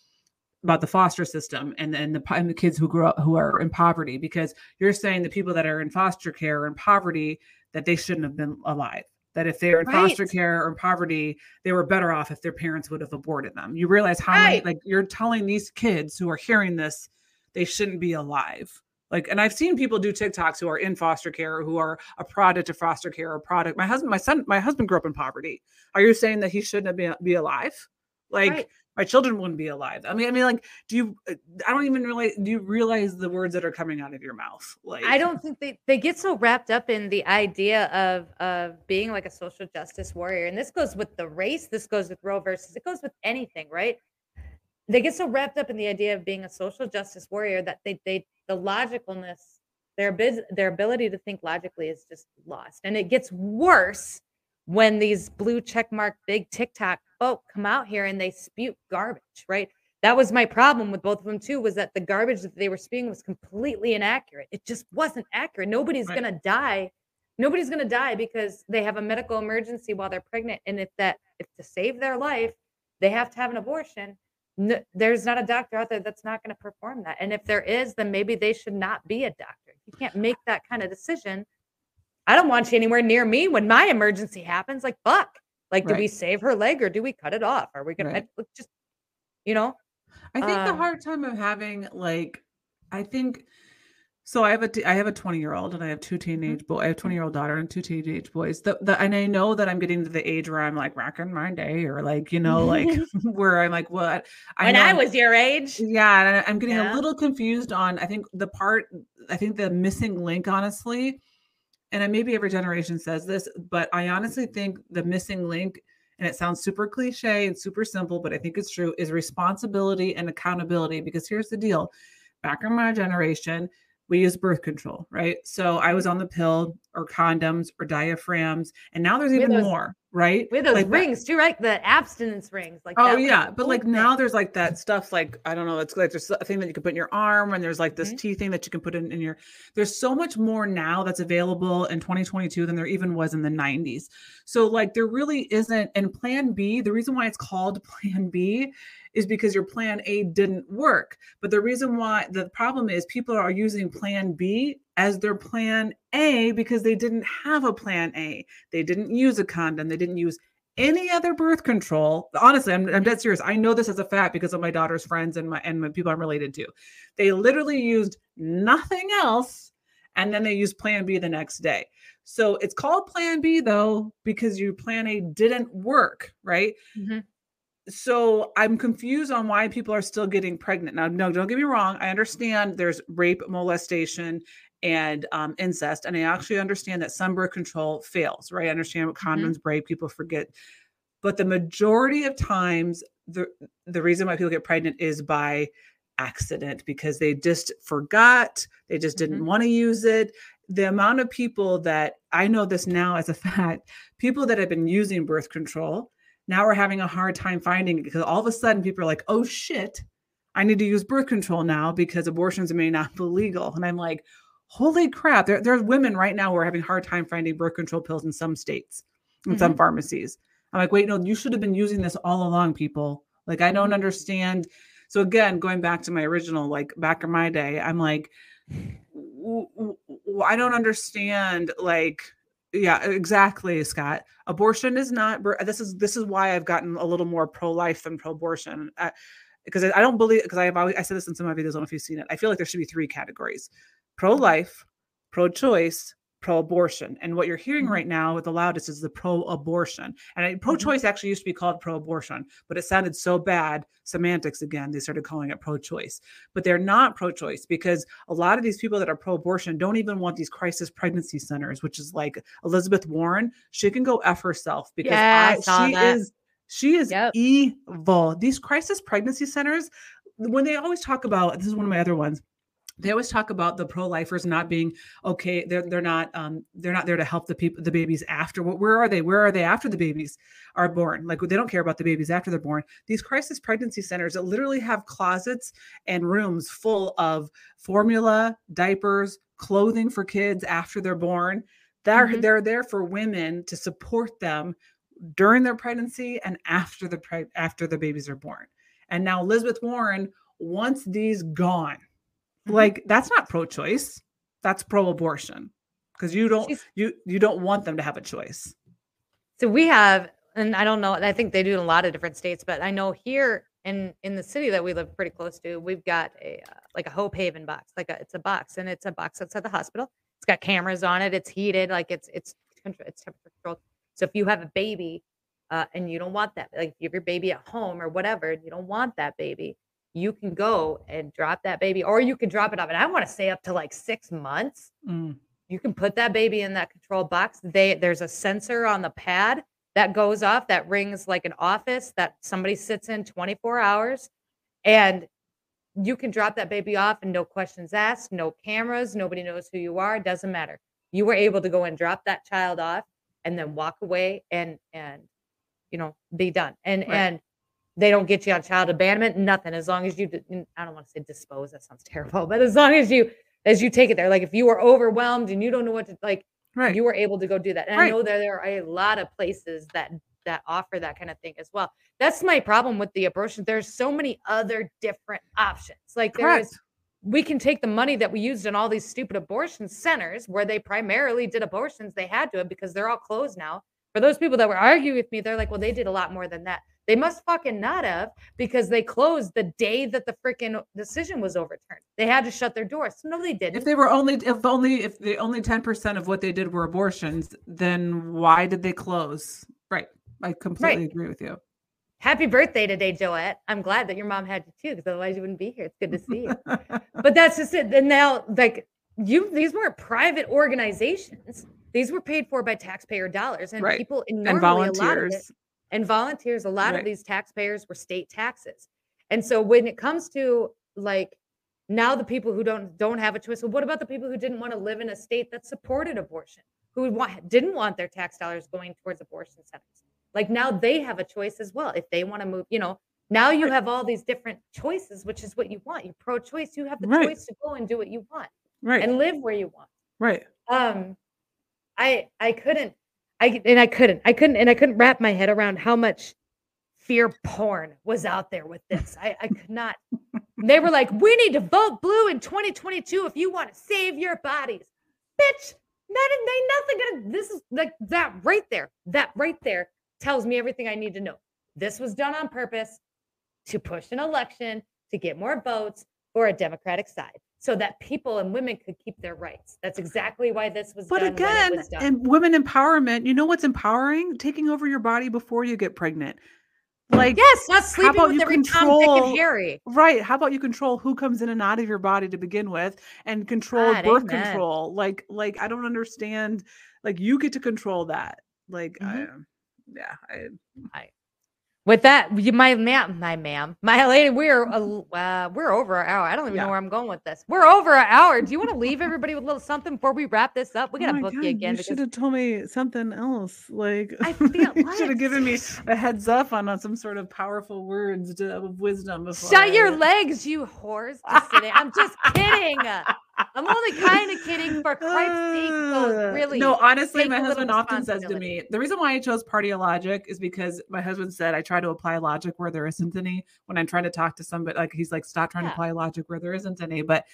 about the foster system and and the and the kids who grow up who are in poverty because you're saying the people that are in foster care or in poverty that they shouldn't have been alive that if they're in foster care or in poverty they were better off if their parents would have aborted them. You realize how many like you're telling these kids who are hearing this they shouldn't be alive. Like and i've seen people do tiktoks who are in foster care who are a product of foster care or product my husband my son my husband grew up in poverty. Are you saying that he shouldn't been be alive? Like Right. My children wouldn't be alive i mean i mean like do you uh, i don't even really do you realize the words that are coming out of your mouth like I don't think they, they get so wrapped up in the idea of of being like a social justice warrior. And this goes with the race, this goes with Roe versus it goes with anything, right? They get so wrapped up in the idea of being a social justice warrior that they they the logicalness, their biz, their ability to think logically is just lost. And it gets worse when these blue checkmark big TikTok folk come out here and they spew garbage, right? that was my problem with both of them too was that the garbage that they were spewing was completely inaccurate it just wasn't accurate nobody's Right. gonna die nobody's gonna die because they have a medical emergency while they're pregnant and if that if to save their life they have to have an abortion no, there's not a doctor out there that's not going to perform that and if there is then maybe they should not be a doctor you can't make that kind of decision i don't want you anywhere near me when my emergency happens like fuck like do we save her leg or do we cut it off are we gonna Right. I- just you know I think the Um, hard time of having like I think So I have a t- I have a 20 year old and I have two teenage boy. I have 20 year old daughter and two teenage boys. The, the and I know that I'm getting to the age where I'm like rocking my day or like you know like where I'm like what I when I was your age. yeah and I- I'm getting Yeah. a little confused on I think the part I think the missing link honestly, and maybe every generation says this, but I honestly think the missing link. And it sounds super cliche and super simple, but I think it's true is responsibility and accountability. Because here's the deal back in my generation, we used birth control, right? So I was on the pill or condoms or diaphragms, and now there's even more, right? We had those Like that- rings too, right? The abstinence rings. Like Oh yeah, but like thing. now there's like that stuff like I don't know, it's like there's a thing that you can put in your arm and there's like this Mhm. tea thing that you can put in, in your there's so much more now that's available in 2022 than there even was in the 90s. So like there really isn't and plan B, the reason why it's called plan B is because your plan A didn't work. But the reason why the problem is people are using plan B as their plan A because they didn't have a plan A. They didn't use a condom, they didn't use any other birth control. Honestly, I'm, I'm dead serious. I know this as a fact because of my daughter's friends and my and my people I'm related to. They literally used nothing else, and then they used Plan B the next day. So it's called Plan B though because your Plan A didn't work, right? Mhm. So I'm confused on why people are still getting pregnant. Now, no, don't get me wrong. I understand there's rape, molestation, and um, incest, and I actually understand that some birth control fails. Right? I understand what Mhm. condoms break. People forget, but the majority of times, the the reason why people get pregnant is by accident because they just forgot. They just didn't Mhm. want to use it. The amount of people that I know this now as a fact, people that have been using birth control now are having a hard time finding it because all of a sudden people are like, oh shit, I need to use birth control now because abortions may not be legal. And I'm like, holy crap, there, there's women right now who are having a hard time finding birth control pills in some states, in some mm-hmm. pharmacies. I'm like, wait, no, you should have been using this all along, people. Like, I don't understand. So again, going back to my original, like back in my day, I'm like, w- w- I don't understand. Like, yeah, exactly, Scott. Abortion is not. This is this is why I've gotten a little more pro-life than pro-abortion. Uh, I, because I I don't believe because I've always I said this in some of my videos. I don't know if you've seen it. I feel like there should be three categories: pro-life, pro-choice, pro-abortion. And what you're hearing Mhm. right now with the loudest is the pro-abortion. And pro-choice actually used to be called pro-abortion, but it sounded so bad. Semantics again. They started calling it pro-choice, but they're not pro-choice because a lot of these people that are pro-abortion don't even want these crisis pregnancy centers, which is like Elizabeth Warren. She can go f herself because Yeah, I I, she that. is she is Yep. evil. These crisis pregnancy centers, when they always talk about this is one of my other ones. They always talk about the pro-lifers not being okay. They're they're not um they're not there to help the people the babies after. Wh- Where are they? Where are they after the babies are born? Like they don't care about the babies after they're born. These crisis pregnancy centers that literally have closets and rooms full of formula, diapers, clothing for kids after they're born. They're Mhm. they're there for women to support them during their pregnancy and after the pre- after the babies are born. And now Elizabeth Warren wants these gone. Mhm. Like that's not pro-choice. That's pro-abortion. Because you don't She's- you you don't want them to have a choice. So we have, and I don't know, I think they do in a lot of different states, but I know here in in the city that we live pretty close to, we've got a uh, like a Hope Haven box, like a it's a box, and it's a box outside the hospital. It's got cameras on it. It's heated, like it's it's it's temperature controlled. So if you have a baby, uh, and you don't want that, like if you have your baby at home or whatever, and you don't want that baby, you can go and drop that baby, or you can drop it off. And I want to say up to like six months Mm. you can put that baby in that control box they there's a sensor on the pad that goes off that rings like an office that somebody sits in 24 hours and you can drop that baby off and no questions asked no cameras nobody knows who you are doesn't matter you were able to go and drop that child off and then walk away and and you know be done and Right. and they don't get you on child abandonment nothing. As long as you, I don't want to say dispose that sounds terrible but as long as you as you take it there like if you were overwhelmed and you don't know what to like Right. you were able to go do that. And i know that there are a lot of places that that offer that kind of thing as well. That's my problem with the abortion. There's so many other different options. Like there is Correct. we can take the money that we used in all these stupid abortion centers where they primarily did abortions they had to because they're all closed now. For those people that were arguing with me they're like well they did a lot more than that They must fucking not have because they closed the day that the freaking decision was overturned. They had to shut their doors. So no, they didn't. If they were only, if only, if the only 10% of what they did were abortions, then why did they close? Right. I completely Right. agree with you. Happy birthday today, Joette. I'm glad that your mom had you too, because otherwise you wouldn't be here. It's good to see you. but that's just it. And now, like you, these weren't private organizations. These were paid for by taxpayer dollars, and Right. people and, normally a lot of it- volunteers. And volunteers. A lot Right. of these taxpayers were state taxes, and so when it comes to like now the people who don't don't have a choice. Well, what about the people who didn't want to live in a state that supported abortion, who want, didn't want their tax dollars going towards abortion centers? Like now they have a choice as well if they want to move. You know, now you Right. have all these different choices, which is what you want. You're pro-choice. You have the Right. choice to go and do what you want Right. and live where you want right. um i i couldn't i and i couldn't i couldn't and i couldn't wrap my head around how much fear porn was out there with this. I i could not. They were like we need to vote blue in 2022 if you want to save your bodies. Bitch is ain't nothing gonna this is like that right there that right there tells me everything i need to know. This was done on purpose to push an election to get more votes for a democratic side so that people and women could keep their rights that's exactly why this was But done when it again, was and women empowerment, you know what's empowering? Taking over your body before you get pregnant. Like, yes not sleeping about with you every tom dick and harry right. How about you control who comes in and out of your body to begin with and control God, birth amen. control? Like, like I don't understand. Like, you get to control that. Like, I, Mhm. yeah, I, with that you, my ma'am my ma'am my lady we're uh, we're over an hour i don't even Yeah. know where i'm going with this we're over an hour do you want to leave everybody with a little something before we wrap this up we Oh gotta my book God, you again You because should have told me something else. Like, I feel you should have given me a heads up on, on some sort of powerful words to, of wisdom. Before Shut your I- legs, you whores. I'm just kidding. I'm only kind of kidding for Christ's sake. though, Uh, really. No, honestly, my husband often says to me, the reason why I chose party logic is because my husband said I try to apply logic where there isn't any. When I'm trying to talk to somebody, like he's like, stop trying Yeah. to apply logic where there isn't any. But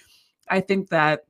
I think that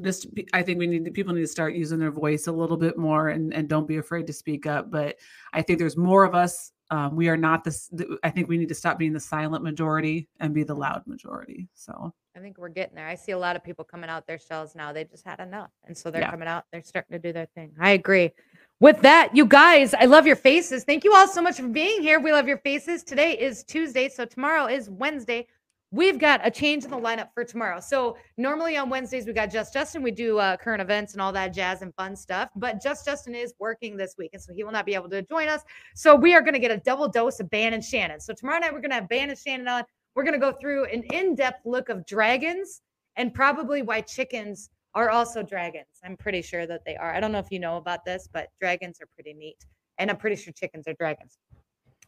just I think we need to, people need to start using their voice a little bit more and and don't be afraid to speak up. But I think there's more of us. Um, we are not this. I think we need to stop being the silent majority and be the loud majority. So I think we're getting there. I see a lot of people coming out their shells now. They just had enough. And so they're Yeah. coming out. They're starting to do their thing. I agree. With that, you guys, I love your faces. Thank you all so much for being here. We love your faces. Today is Tuesday. So tomorrow is Wednesday. We've got a change in the lineup for tomorrow. So normally on Wednesdays, we got Just Justin. We do uh, current events and all that jazz and fun stuff. But Just Justin is working this week. And so he will not be able to join us. So we are going to get a double dose of Ban and Shannon. So tomorrow night, we're going to have Ban and Shannon on. We're going to go through an in depth look of dragons and probably why chickens are also dragons. I'm pretty sure that they are. I don't know if you know about this, but dragons are pretty neat. And I'm pretty sure chickens are dragons.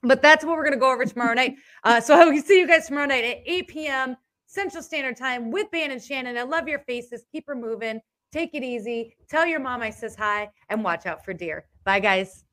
But that's what we're going to go over tomorrow night. Uh, so I will see you guys tomorrow night at 8 p.m. Central Standard Time with Ban and Shannon. I love your faces. Keep her moving. Take it easy. Tell your mom I says hi and watch out for deer. Bye, guys.